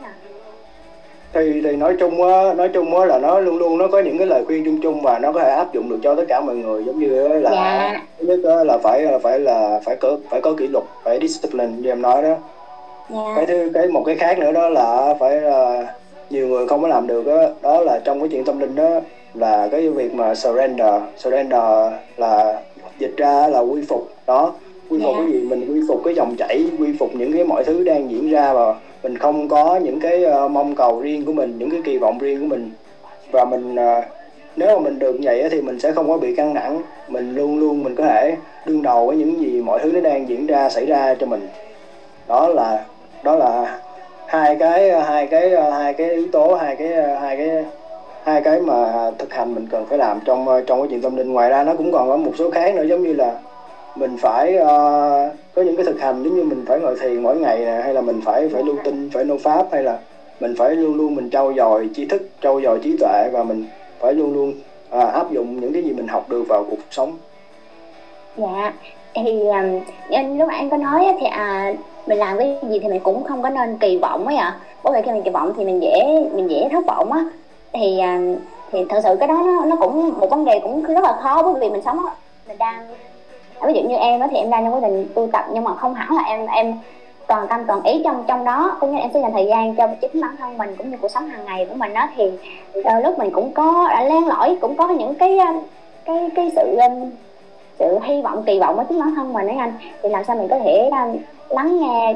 thì thì nói chung á nói chung á là nó luôn luôn nó có những cái lời khuyên chung chung và nó có thể áp dụng được cho tất cả mọi người giống như là dạ. thứ nhất là phải phải là phải có phải có kỷ luật phải discipline như em nói đó dạ. cái thứ cái một cái khác nữa đó là phải là nhiều người không có làm được đó, đó là trong cái chuyện tâm linh đó là cái việc mà surrender. Surrender là dịch ra là quy phục. Đó quy phục yeah. cái gì? Mình quy phục cái dòng chảy quy phục những cái mọi thứ đang diễn ra và mình không có những cái uh, mong cầu riêng của mình những cái kỳ vọng riêng của mình. Và mình uh, nếu mà mình được vậy thì mình sẽ không có bị căng thẳng. Mình luôn luôn mình có thể đương đầu với những gì mọi thứ nó đang diễn ra xảy ra cho mình. Đó là đó là hai cái hai cái hai cái yếu tố hai cái hai cái hai cái mà thực hành mình cần phải làm trong trong cái chuyện tâm linh. Ngoài ra nó cũng còn có một số khác nữa giống như là mình phải uh, có những cái thực hành giống như mình phải ngồi thiền mỗi ngày nè hay là mình phải phải lưu tinh phải nô pháp hay là mình phải luôn luôn mình trau dồi tri thức trau dồi trí tuệ và mình phải luôn luôn uh, áp dụng những cái gì mình học được vào cuộc sống. Dạ. Thì um, lúc anh có nói thì à, mình làm cái gì thì mình cũng không có nên kỳ vọng ấy ạ. À. bởi vì khi mình kỳ vọng thì mình dễ mình dễ thất vọng á. Thì à, thì thật sự cái đó nó, nó cũng một vấn đề cũng rất là khó bởi vì mình sống mình đang ví dụ như em đó thì em đang trong quá trình tu tập nhưng mà không hẳn là em em toàn tâm toàn ý trong trong đó. Cũng như em sẽ dành thời gian cho chính bản thân mình cũng như cuộc sống hàng ngày của mình đó thì đôi lúc mình cũng có đã len lỏi cũng có những cái ờ, cái cái sự sự hy vọng kỳ vọng ở chính bản thân mình đấy anh. Thì làm sao mình có thể lắng nghe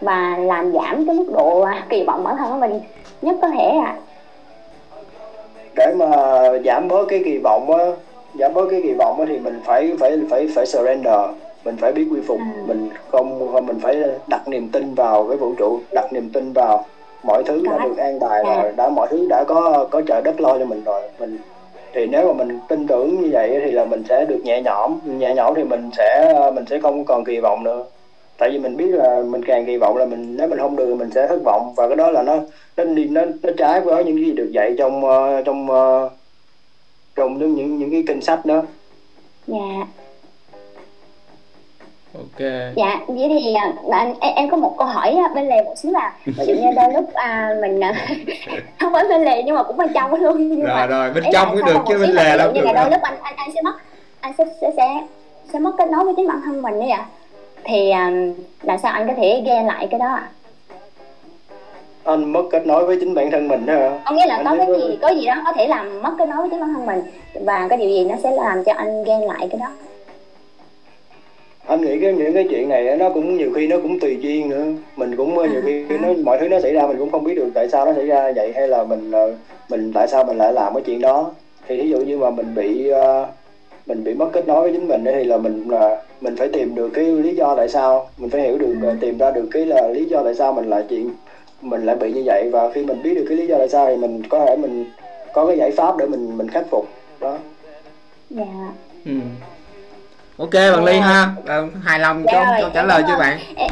và làm giảm cái mức độ kỳ vọng bản thân của mình nhất có thể à để mà giảm bớt cái kỳ vọng á giảm bớt cái kỳ vọng á thì mình phải phải phải phải surrender. Mình phải biết quy phục. À. mình không mình phải đặt niềm tin vào cái vũ trụ đặt niềm tin vào mọi thứ đã được an bài à. rồi đã mọi thứ đã có có trời đất lo cho mình rồi. Mình thì nếu mà mình tin tưởng như vậy thì là mình sẽ được nhẹ nhõm. Nhẹ nhõm thì mình sẽ mình sẽ không còn kỳ vọng nữa. Tại vì mình biết là mình càng kỳ vọng là mình, nếu mình không được thì mình sẽ thất vọng. Và cái đó là nó nó đi, nó nó trái với những gì được dạy trong ờ, trong ờ, trong những những những cái kinh sách đó. Dạ ok. Dạ vậy thì bạn em, em có một câu hỏi bên lề một xíu là ví dụ như đôi lúc à, mình [laughs] không phải bên lề nhưng mà cũng bên trong luôn nhưng rồi mà rồi bên trong mới được chứ bên lề đâu như là đôi lúc anh anh anh sẽ mất anh sẽ sẽ sẽ, sẽ mất kết nối với chính bản thân mình đấy ạ. Thì um, làm sao anh có thể ghe lại cái đó ạ? À? anh mất kết nối với chính bản thân mình đó hả? Có nghĩa là anh có cái gì có gì đó có thể làm mất kết nối với chính bản thân mình và cái điều gì nó sẽ làm cho anh ghen lại cái đó anh nghĩ cái những cái chuyện này nó cũng nhiều khi nó cũng tùy duyên nữa. Mình cũng à, nhiều khi à. nó mọi thứ nó xảy ra mình cũng không biết được tại sao nó xảy ra vậy hay là mình ờ, mình tại sao mình lại làm cái chuyện đó. Thì ví dụ như mà mình bị uh, mình bị mất kết nối với chính mình thì là mình là mình phải tìm được cái lý do tại sao. Mình phải hiểu được ừ. tìm ra được cái là lý do tại sao mình lại chuyện mình lại bị như vậy. Và khi mình biết được cái lý do tại sao thì mình có thể mình có cái giải pháp để mình mình khắc phục. Đó. Dạ. Ừ. ok bạn ly ha. À, hài lòng dạ cho, cho trả lời chưa bạn. Em,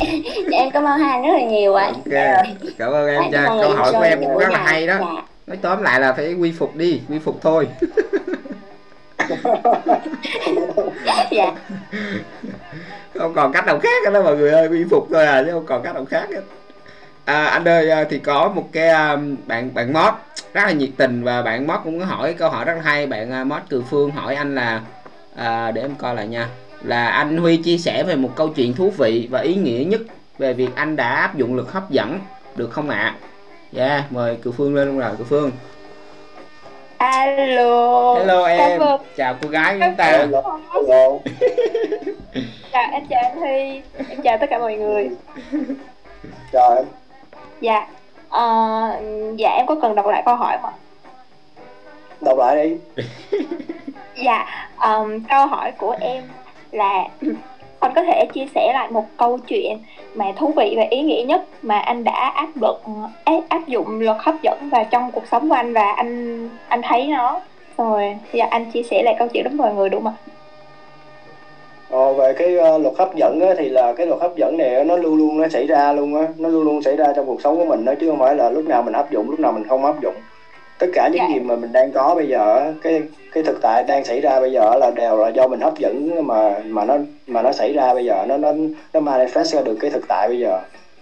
dạ, em cảm ơn hai rất là nhiều ạ. Ok dạ cảm ơn em dạ, câu hỏi của em rất là hay đó. Dạ. nói tóm lại là phải quy phục đi quy phục thôi. [laughs] Dạ. Không còn cách nào khác đó mọi người ơi quy phục thôi à chứ không còn cách nào khác hết. À, anh ơi à, thì có một cái à, bạn bạn mót rất là nhiệt tình và bạn mót cũng có hỏi câu hỏi rất là hay. Bạn à, mót từ phương hỏi anh là à, để em coi lại nha là anh Huy chia sẻ về một câu chuyện thú vị và ý nghĩa nhất về việc anh đã áp dụng luật hấp dẫn được không ạ? À? Dạ, yeah, mời Cự Phương lên luôn rồi, Cự Phương. Alo. Hello em. Chào cô gái chúng ta. Hello. chào anh chào anh Thi. Em chào tất cả mọi người. Chào em. Dạ. Uh, dạ em có cần đọc lại câu hỏi không ạ? Đọc lại đi. [laughs] dạ, um, câu hỏi của em là [clears throat] anh có thể chia sẻ lại một câu chuyện mà thú vị và ý nghĩa nhất mà anh đã áp dụng áp dụng luật hấp dẫn vào trong cuộc sống của anh và anh anh thấy nó rồi giờ anh chia sẻ lại câu chuyện đó với mọi người đúng không ạ? Ờ, về cái uh, luật hấp dẫn á, thì là cái luật hấp dẫn này nó luôn luôn nó xảy ra luôn á nó luôn luôn xảy ra trong cuộc sống của mình đó chứ không phải là lúc nào mình áp dụng lúc nào mình không áp dụng tất cả những dạ. gì mà mình đang có bây giờ cái cái thực tại đang xảy ra bây giờ là đều là do mình hấp dẫn mà mà nó mà nó xảy ra bây giờ nó nó nó manifest ra được cái thực tại bây giờ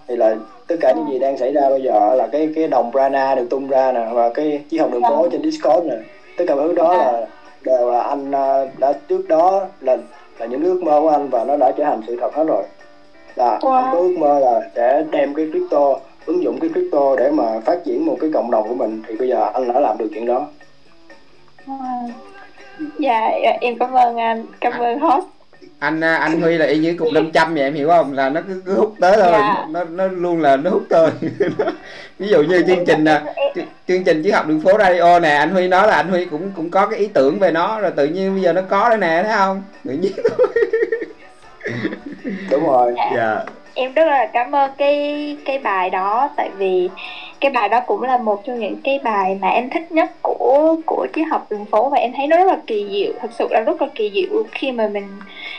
thì là tất cả những gì đang xảy ra bây giờ là cái cái đồng prana được tung ra nè và cái chiếc học đường phố dạ. trên discord nè tất cả mọi thứ đó là đều là anh à, đã trước đó là là những ước mơ của anh và nó đã trở thành sự thật hết rồi là wow. anh có ước mơ là sẽ đem cái crypto ứng dụng cái crypto để mà phát triển một cái cộng đồng của mình thì bây giờ anh đã làm được chuyện đó. Dạ, dạ em cảm ơn anh cảm ơn host. Anh à, anh huy là y như cục năm trăm vậy em hiểu không? Là nó cứ, cứ hút tới thôi dạ. nó nó luôn là nó hút thôi [laughs] ví dụ như chương trình nè chương trình triết học đường phố radio nè anh huy nói là anh huy cũng cũng có cái ý tưởng về nó rồi tự nhiên bây giờ nó có đây nè thấy không? Tự nhiên. Đúng rồi. Dạ em rất là cảm ơn cái cái bài đó, tại vì cái bài đó cũng là một trong những cái bài mà em thích nhất của của triết học đường phố và em thấy nó rất là kỳ diệu. Thật sự là rất là kỳ diệu. Khi mà mình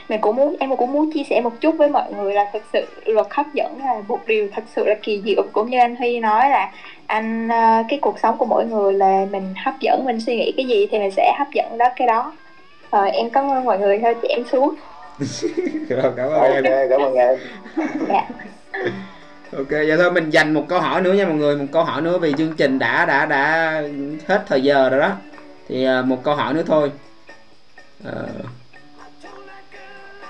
mình cũng muốn, em cũng muốn chia sẻ một chút với mọi người là thật sự luật hấp dẫn là một điều thật sự là kỳ diệu. Cũng như anh Huy nói là anh ờ, cái cuộc sống của mỗi người là mình hấp dẫn, mình suy nghĩ cái gì thì mình sẽ hấp dẫn đó, cái đó. Rồi, em cảm ơn mọi người. Thôi, chị em xuống. [laughs] rồi, cảm ơn em. Cảm ơn em. Dạ. ok giờ thôi mình dành một câu hỏi nữa nha mọi người. Một câu hỏi nữa vì chương trình đã đã đã hết thời giờ rồi đó. Thì uh, một câu hỏi nữa thôi. Uh,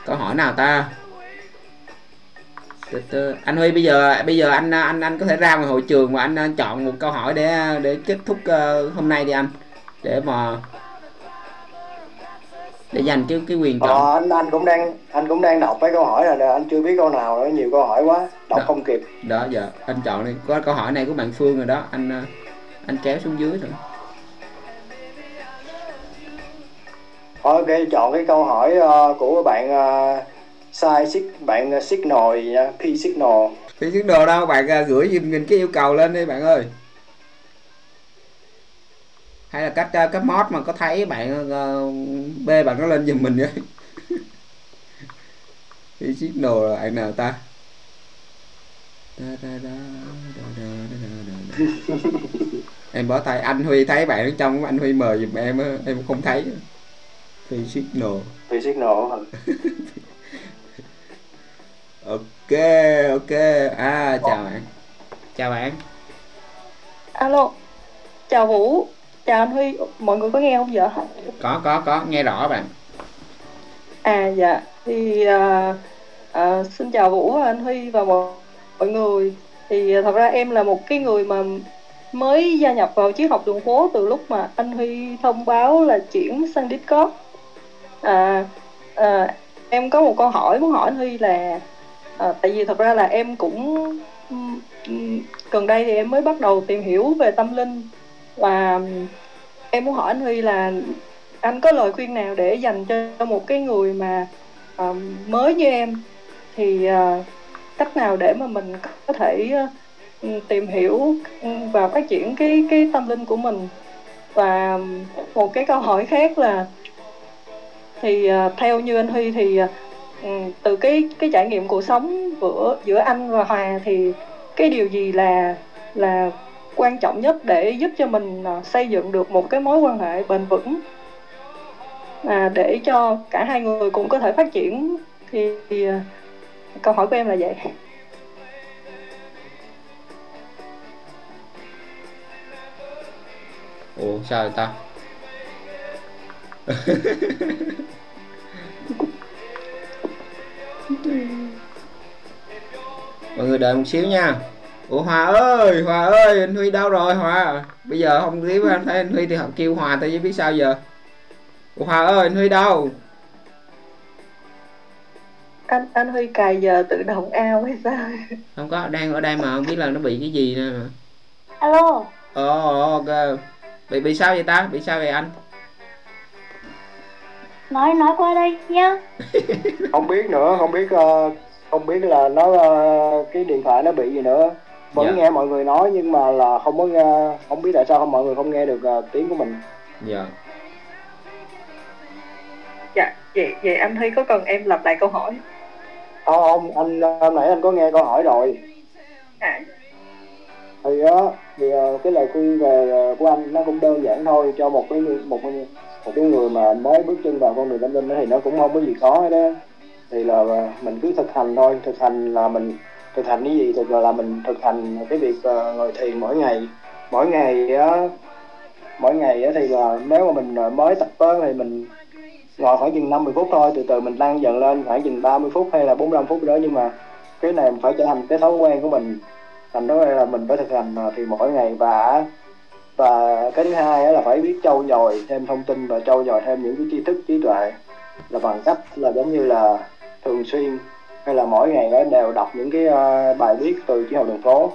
câu hỏi nào ta? Anh Huy bây giờ bây giờ anh anh anh có thể ra ngoài hội trường và anh, anh chọn một câu hỏi để để kết thúc uh, hôm nay đi anh. Để mà để dành cái cái quyền chọn. Ờ, anh anh cũng đang anh cũng đang đọc mấy câu hỏi nè anh chưa biết câu nào nữa nhiều câu hỏi quá đọc đó. không kịp. Đó giờ anh chọn đi. Có câu hỏi này của bạn Phương rồi đó anh ờ, anh kéo xuống dưới rồi ok chọn cái câu hỏi uh, của bạn uh, sai bạn signal gì nha p signal p signal đâu? Bạn uh, gửi giùm mình cái yêu cầu lên đi bạn ơi hay là cách cách mod mà có thấy bạn uh, bê bạn nó lên giùm mình vậy? [laughs] Đi signal là bạn nào ta? Em bỏ tay anh huy thấy bạn ở trong anh huy mời giùm em em không thấy. Phi signal phi signal [laughs] ok ok. À chào bạn. Chào bạn. Alo chào vũ chào anh Huy mọi người có nghe không? Vậy có có có nghe rõ bạn. À dạ. Thì à, à, xin chào Vũ anh Huy và mọi, mọi người. Thì thật ra em là một cái người mà mới gia nhập vào triết học đường phố từ lúc mà anh Huy thông báo là chuyển sang Discord. À, à, em có một câu hỏi muốn hỏi anh Huy là à, tại vì thật ra là em cũng gần đây thì em mới bắt đầu tìm hiểu về tâm linh và em muốn hỏi anh Huy là anh có lời khuyên nào để dành cho một cái người mà uh, mới như em? Thì uh, cách nào để mà mình có thể uh, tìm hiểu ừ, và phát triển cái cái tâm linh của mình? Và một cái câu hỏi khác là thì uh, theo như anh Huy thì uh, từ cái cái trải nghiệm cuộc sống giữa giữa anh và Hòa thì cái điều gì là là quan trọng nhất để giúp cho mình à, xây dựng được một cái mối quan hệ bền vững. À, để cho cả hai người cũng có thể phát triển thì, thì à, câu hỏi của em là vậy. Ủa sao vậy ta? [laughs] Mọi người đợi một xíu nha ủa hòa ơi hòa ơi anh huy đâu rồi hòa? Bây giờ không tiếp [laughs] anh thấy anh huy thì họ kêu hòa tôi chứ biết sao giờ. Ủa hòa ơi anh huy đâu? Anh anh huy cài giờ tự động ao hay sao? Không có đang ở đây mà không biết là nó bị cái gì nữa mà alo? Ồ oh, ok. Bị bị sao vậy ta? Bị sao vậy anh? Nói nói qua đây nhá. [laughs] Không biết nữa không biết uh, không biết là nó uh, cái điện thoại nó bị gì nữa vẫn dạ. nghe mọi người nói nhưng mà là không có nghe không biết tại sao không mọi người không nghe được uh, tiếng của mình. Dạ. Dạ vậy vậy anh huy có cần em lặp lại câu hỏi? Không không anh nãy anh có nghe câu hỏi rồi. À. Thì á thì cái lời khuyên về của anh nó cũng đơn giản thôi cho một cái một một cái người mà mới bước chân vào con đường tâm linh thì nó cũng không có gì khó hết đó thì là mình cứ thực hành thôi thực hành là mình thực hành cái gì thì là mình thực hành cái việc uh, ngồi thiền mỗi ngày. Mỗi ngày uh, mỗi ngày uh, thì là nếu mà mình ờ, mới tập tới thì mình ngồi khoảng chừng 50 phút thôi từ từ mình tăng dần lên khoảng chừng 30 phút hay là 45 phút đó nhưng mà cái này phải trở thành cái thói quen của mình. Thành đó là mình phải thực hành ờ, thì mỗi ngày. Và và cái thứ hai là phải biết trau dồi thêm thông tin và trau dồi thêm những cái tri thức trí tuệ. Là bằng cách là giống như là thường xuyên hay là mỗi ngày đó đều đọc những cái ờ, bài viết từ triết học đường phố.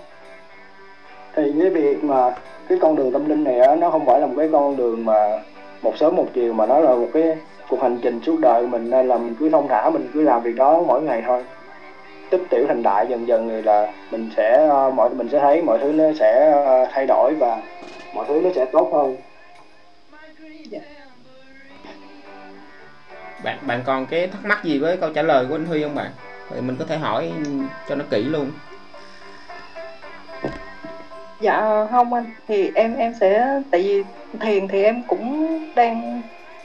Thì cái việc mà cái con đường tâm linh này nó không phải là một cái con đường mà một sớm một chiều, mà nó là một cái cuộc hành trình suốt đời mình, nên là mình cứ thông thả, mình cứ làm việc đó mỗi ngày thôi. Tích tiểu thành đại dần dần thì là mình sẽ ờ, mọi, mình sẽ thấy mọi thứ nó sẽ ờ, thay đổi và mọi thứ nó sẽ tốt hơn. Dạ. Bạn bạn còn cái thắc mắc gì với câu trả lời của anh Huy không bạn? Thì mình có thể hỏi cho nó kỹ luôn. Dạ không anh. Thì em em sẽ tại vì thiền thì em cũng đang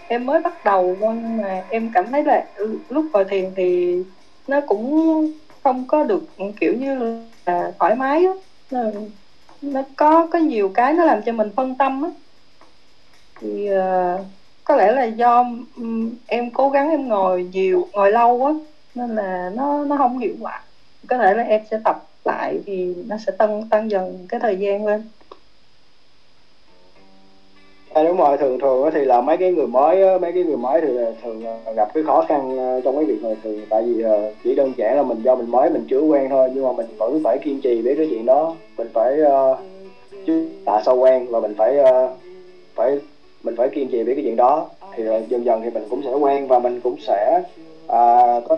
em mới bắt đầu nhưng mà em cảm thấy là lúc vào thiền thì nó cũng không có được kiểu như là thoải mái á. Nó có có nhiều cái nó làm cho mình phân tâm á. Thì uh, có lẽ là do um, em cố gắng em ngồi nhiều ngồi lâu á nên là nó nó không hiệu quả. Có thể là em sẽ tập lại thì nó sẽ tăng tăng dần cái thời gian lên. À, đúng rồi thường thường thì là mấy cái người mới mấy cái người mới thì thường gặp cái khó khăn ờ, trong cái việc này thì tại vì ờ, chỉ đơn giản là mình do mình mới mình chưa quen thôi nhưng mà mình vẫn phải kiên trì với cái chuyện đó. Mình phải uh, chứ tạ sâu quen và mình phải uh, phải mình phải kiên trì với cái chuyện đó. Thì uh, dần dần thì mình cũng sẽ quen và mình cũng sẽ uh, có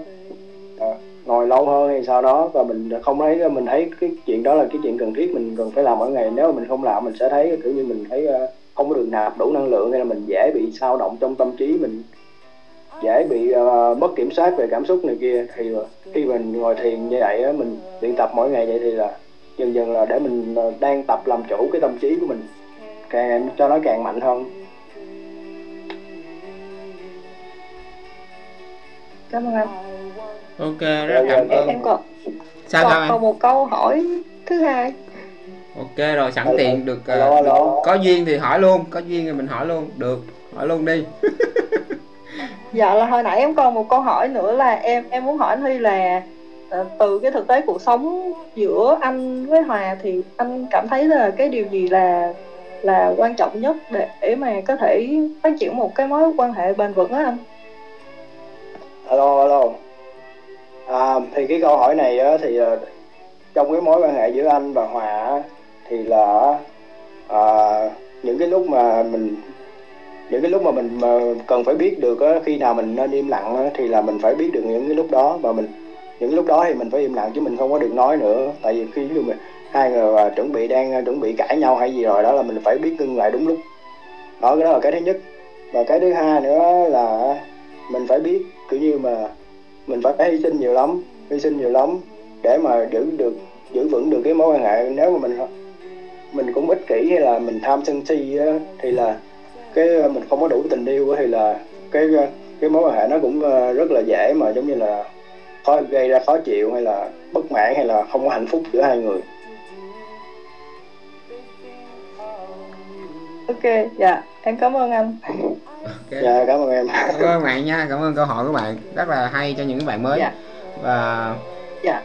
ngồi lâu hơn hay sau đó và mình không thấy mình thấy cái chuyện đó là cái chuyện cần thiết mình cần phải làm mỗi ngày. Nếu mà mình không làm mình sẽ thấy kiểu như mình thấy ờ, không có được nạp đủ năng lượng hay là mình dễ bị sao động trong tâm trí mình dễ bị uh, mất kiểm soát về cảm xúc này kia. Thì khi mình ngồi thiền như vậy á mình luyện tập mỗi ngày vậy thì là dần dần là để mình ờ, đang tập làm chủ cái tâm trí của mình. Càng cho nó càng mạnh hơn. Cảm ơn anh ok rất cảm ơn. em còn sao còn, còn một câu hỏi thứ hai. Ok rồi sẵn tiện được, uh, được có duyên thì hỏi luôn có duyên thì mình hỏi luôn. Được hỏi luôn đi. [laughs] Dạ là hồi nãy em còn một câu hỏi nữa là em em muốn hỏi anh Huy là uh, từ cái thực tế cuộc sống giữa anh với Hòa thì anh cảm thấy là cái điều gì là là quan trọng nhất để mà có thể phát triển một cái mối quan hệ bền vững á anh? Alo alo. À, thì cái câu hỏi này á, thì ờ, trong cái mối quan hệ giữa anh và Hòa thì là à, những cái lúc mà mình những cái lúc mà mình mà cần phải biết được á, khi nào mình nên im lặng á, thì là mình phải biết được những cái lúc đó. Và mình những lúc đó thì mình phải im lặng chứ mình không có được nói nữa. Tại vì khi mà hai người mà chuẩn bị đang chuẩn bị cãi nhau hay gì rồi đó là mình phải biết ngưng lại đúng lúc. Đó cái đó là cái thứ nhất. Và cái thứ hai nữa là mình phải biết kiểu như mà mình phải hy sinh nhiều lắm hy sinh nhiều lắm để mà giữ được giữ vững được cái mối quan hệ. Nếu mà mình mình cũng ích kỷ hay là mình tham sân si á, thì là cái mình không có đủ tình yêu thì là cái cái mối quan hệ nó cũng ờ, rất là dễ mà giống như là khó gây ra khó chịu hay là bất mãn hay là không có hạnh phúc giữa hai người. Ok dạ em cảm ơn anh. Okay. dạ cảm ơn em. Cảm ơn bạn nha cảm ơn câu hỏi của bạn. Rất là hay cho những bạn mới. Dạ. và dạ.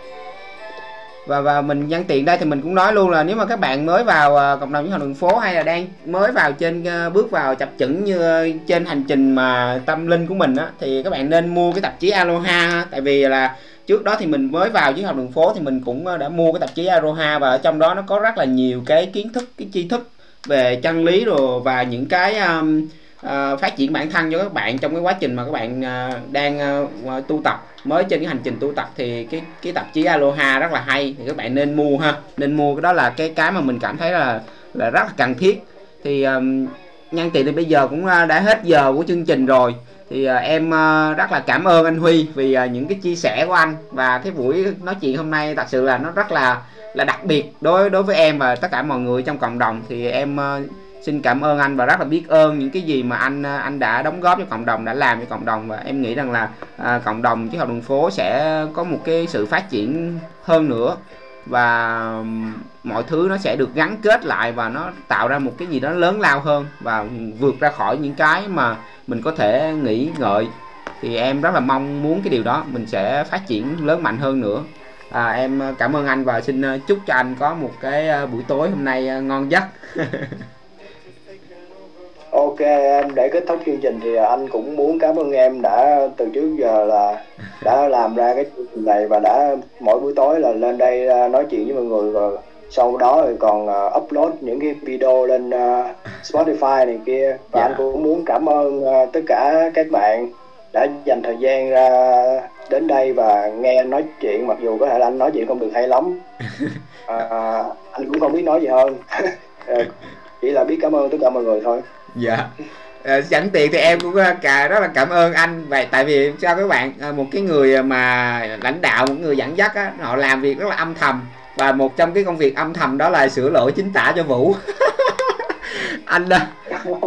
và và mình nhân tiện đây thì mình cũng nói luôn là nếu mà các bạn mới vào uh, cộng đồng những học đường phố hay là đang mới vào trên uh, bước vào chập chững như uh, trên hành trình mà tâm linh của mình á thì các bạn nên mua cái tạp chí Aloha tại vì là trước đó thì mình mới vào với học đường phố thì mình cũng đã mua cái tạp chí Aloha và ở trong đó nó có rất là nhiều cái kiến thức cái tri thức về chân lý rồi và những cái um, uh, phát triển bản thân cho các bạn trong cái quá trình mà các bạn uh, đang uh, tu tập. Mới trên cái hành trình tu tập thì cái cái tạp chí Aloha rất là hay thì các bạn nên mua ha. Nên mua cái đó là cái cái mà mình cảm thấy là là rất là cần thiết. Thì um, nhân tiện thì bây giờ cũng đã hết giờ của chương trình rồi. Thì uh, em uh, rất là cảm ơn anh Huy vì uh, những cái chia sẻ của anh. Và cái buổi nói chuyện hôm nay thật sự là nó rất là là đặc biệt đối đối với em và tất cả mọi người trong cộng đồng. Thì em ờ, xin cảm ơn anh và rất là biết ơn những cái gì mà anh ờ, anh đã đóng góp cho cộng đồng đã làm cho cộng đồng. Và em nghĩ rằng là à, cộng đồng chứ học đường phố sẽ có một cái sự phát triển hơn nữa. Và mọi thứ nó sẽ được gắn kết lại và nó tạo ra một cái gì đó lớn lao hơn và vượt ra khỏi những cái mà mình có thể nghĩ ngợi. Thì em rất là mong muốn cái điều đó mình sẽ phát triển lớn mạnh hơn nữa à, em cảm ơn anh và xin à, chúc cho anh có một cái à, buổi tối hôm nay ngon giấc. [laughs] Ok em để kết thúc chương trình thì anh cũng muốn cảm ơn em đã từ trước giờ là đã làm ra cái chương trình này và đã mỗi buổi tối là lên đây nói chuyện với mọi người và sau đó thì còn uh, upload những cái video lên uh, Spotify này kia. Và yeah. anh cũng muốn cảm ơn uh, tất cả các bạn đã dành thời gian ra đến đây và nghe anh nói chuyện mặc dù có thể là anh nói chuyện không được hay lắm. Uh, [laughs] anh cũng không biết nói gì hơn. [laughs] Chỉ là biết cảm ơn tất cả mọi người thôi. Dạ. À, sẵn tiện thì em cũng cả rất là cảm ơn anh. Vậy tại vì sao các bạn ờ, một cái người mà lãnh đạo một người dẫn dắt á họ làm việc rất là âm thầm và một trong cái công việc âm thầm đó là sửa lỗi chính tả cho vũ [laughs] anh đã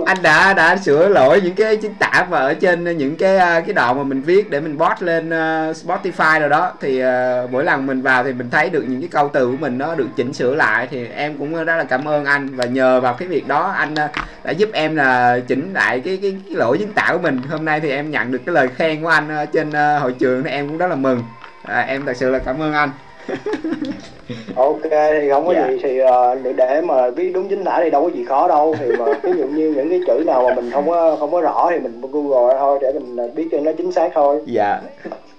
anh đã đã sửa lỗi những cái chính tả và ở trên những cái à, cái đoạn mà mình viết để mình post lên à, Spotify rồi đó. Thì uh, mỗi lần mình vào thì mình thấy được những cái câu từ của mình nó được chỉnh sửa lại thì em cũng rất là cảm ơn anh. Và nhờ vào cái việc đó anh uh, đã giúp em là chỉnh lại cái cái, cái lỗi chính tả của mình. Hôm nay thì em nhận được cái lời khen của anh trên uh, hội trường thì em cũng rất là mừng. À, em thật sự là cảm ơn anh. [laughs] ok thì không có dạ. gì thì uh, để mà biết đúng chính tả thì đâu có gì khó đâu. Thì mà [laughs] ví dụ như những cái chữ nào mà mình không có không có rõ thì mình google thôi để mình biết cho nó chính xác thôi. Dạ.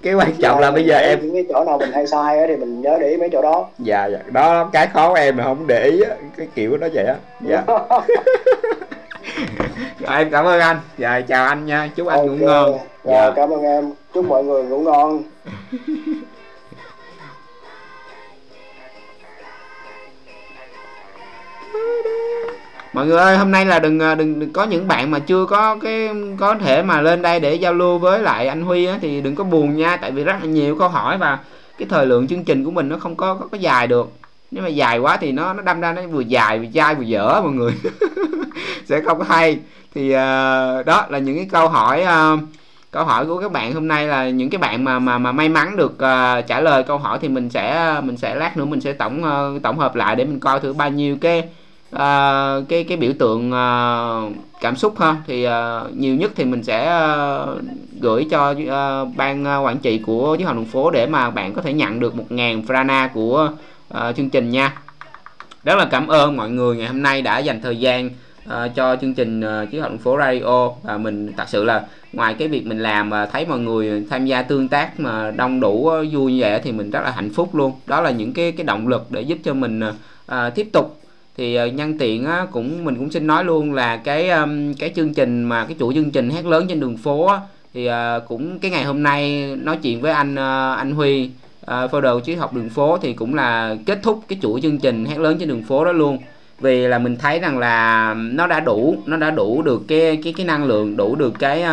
Cái quan trọng là bây giờ em những cái chỗ nào mình hay sai thì mình nhớ để ý mấy chỗ đó. Dạ dạ. Đó cái khó của em là không để ý cái kiểu đó vậy á. Dạ. [laughs] Rồi, em cảm ơn anh. Dạ chào anh nha. Chúc anh okay. ngủ ngon. Dạ, dạ. cảm ơn em. Chúc mọi người ngủ ngon mọi người ơi hôm nay là đừng à, đừng, đừng có những bạn mà chưa có cái có thể mà lên đây để giao lưu với lại anh Huy á, thì đừng có buồn nha tại vì rất là nhiều câu hỏi và cái thời lượng chương trình của mình nó không có có, có dài được. Nếu mà dài quá thì nó nó đâm ra nó vừa dài vừa dai vừa dở mọi người. [laughs] Sẽ không có hay. Thì uh, đó là những cái câu hỏi uh, câu hỏi của các bạn hôm nay là những cái bạn mà mà mà may mắn được uh, trả lời câu hỏi thì mình sẽ mình sẽ lát nữa mình sẽ tổng uh, tổng hợp lại để mình coi thử bao nhiêu cái à, cái cái biểu tượng à, cảm xúc ha thì à, nhiều nhất thì mình sẽ à, gửi cho à, ban à, quản trị của chiếc hòn đường phố để mà bạn có thể nhận được 1.000 frana của à, chương trình nha. Rất là cảm ơn mọi người ngày hôm nay đã dành thời gian À, cho chương trình à, uh, chiếc hòn phố radio. Và mình thật sự là ngoài cái việc mình làm và thấy mọi người tham gia tương tác mà đông đủ à, vui như vậy thì mình rất là hạnh phúc luôn. Đó là những cái cái động lực để giúp cho mình uh, tiếp tục thì ờ, nhân tiện á, cũng mình cũng xin nói luôn là cái cái chương trình mà cái chuỗi chương trình hát lớn trên đường phố á, thì ờ, cũng cái ngày hôm nay nói chuyện với anh ờ, anh Huy uh, đầu triết học đường phố thì cũng là kết thúc cái chuỗi chương trình hát lớn trên đường phố đó luôn. Vì là mình thấy rằng là nó đã đủ nó đã đủ được cái cái cái năng lượng đủ được cái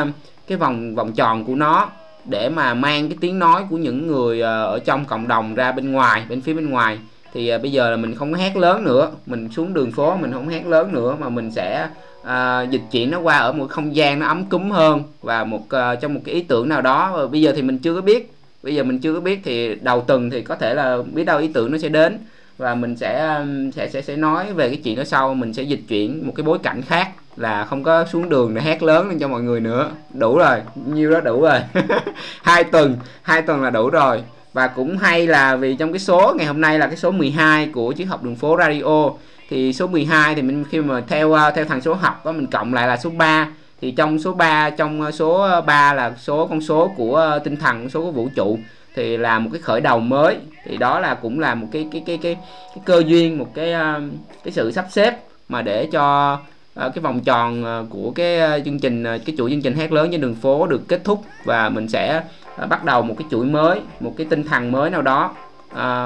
cái vòng vòng tròn của nó để mà mang cái tiếng nói của những người ở trong cộng đồng ra bên ngoài bên phía bên ngoài thì à, bây giờ là mình không có hát lớn nữa. Mình xuống đường phố mình không hát lớn nữa mà mình sẽ à, dịch chuyển nó qua ở một không gian nó ấm cúng hơn và một à, trong một cái ý tưởng nào đó. Và bây giờ thì mình chưa có biết. Bây giờ mình chưa có biết thì đầu tuần thì có thể là biết đâu ý tưởng nó sẽ đến. Và mình sẽ sẽ sẽ sẽ nói về cái chuyện đó sau. Mình sẽ dịch chuyển một cái bối cảnh khác là không có xuống đường để hát lớn lên cho mọi người nữa. Đủ rồi nhiêu đó đủ rồi. [laughs] Hai tuần hai tuần là đủ rồi và cũng hay là vì trong cái số ngày hôm nay là cái số 12 của chiếc học đường phố radio. Thì số 12 thì mình khi mà theo ờ, theo thằng số học đó mình cộng lại là số 3 thì trong số 3 trong ờ, số ờ, 3 là số con số của tinh thần số của vũ trụ thì là một cái khởi đầu mới. Thì đó là cũng là một cái cái cái cái, cái cơ duyên một cái cái sự sắp xếp mà để cho Ờ, cái vòng tròn ờ, của cái ờ, chương trình cái chuỗi chương trình hát lớn trên đường phố được kết thúc và mình sẽ bắt đầu một cái chuỗi mới một cái tinh thần mới nào đó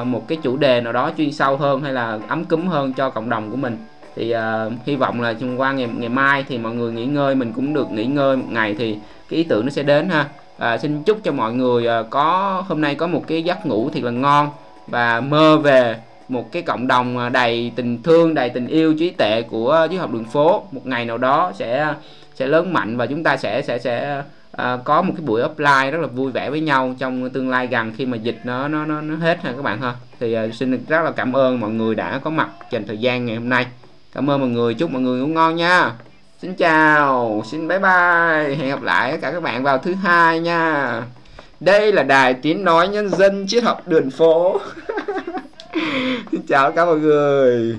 một cái chủ đề nào đó chuyên sâu hơn hay là ấm cúm hơn cho cộng đồng của mình. Thì uh, hy vọng là trong qua ngày ngày mai thì mọi người nghỉ ngơi mình cũng được nghỉ ngơi một ngày thì cái ý tưởng nó sẽ đến ha. À, xin chúc cho mọi người uh, có hôm nay có một cái giấc ngủ thiệt là ngon và mơ về một cái cộng đồng à, đầy tình thương đầy tình yêu trí tệ của triết học đường phố. Một ngày nào đó sẽ sẽ lớn mạnh và chúng ta sẽ sẽ sẽ uh, có một cái buổi offline rất là vui vẻ với nhau trong tương lai gần khi mà dịch nó nó nó, nó hết ha các bạn ha? Thì uh, xin rất là cảm ơn mọi người đã có mặt dành thời gian ngày hôm nay. Cảm ơn mọi người chúc mọi người ngủ ngon nha. Xin chào xin bye bye. Hẹn gặp lại cả các bạn vào thứ hai nha. Đây là đài tiếng nói nhân dân triết học đường phố. [laughs] xin chào cả mọi người.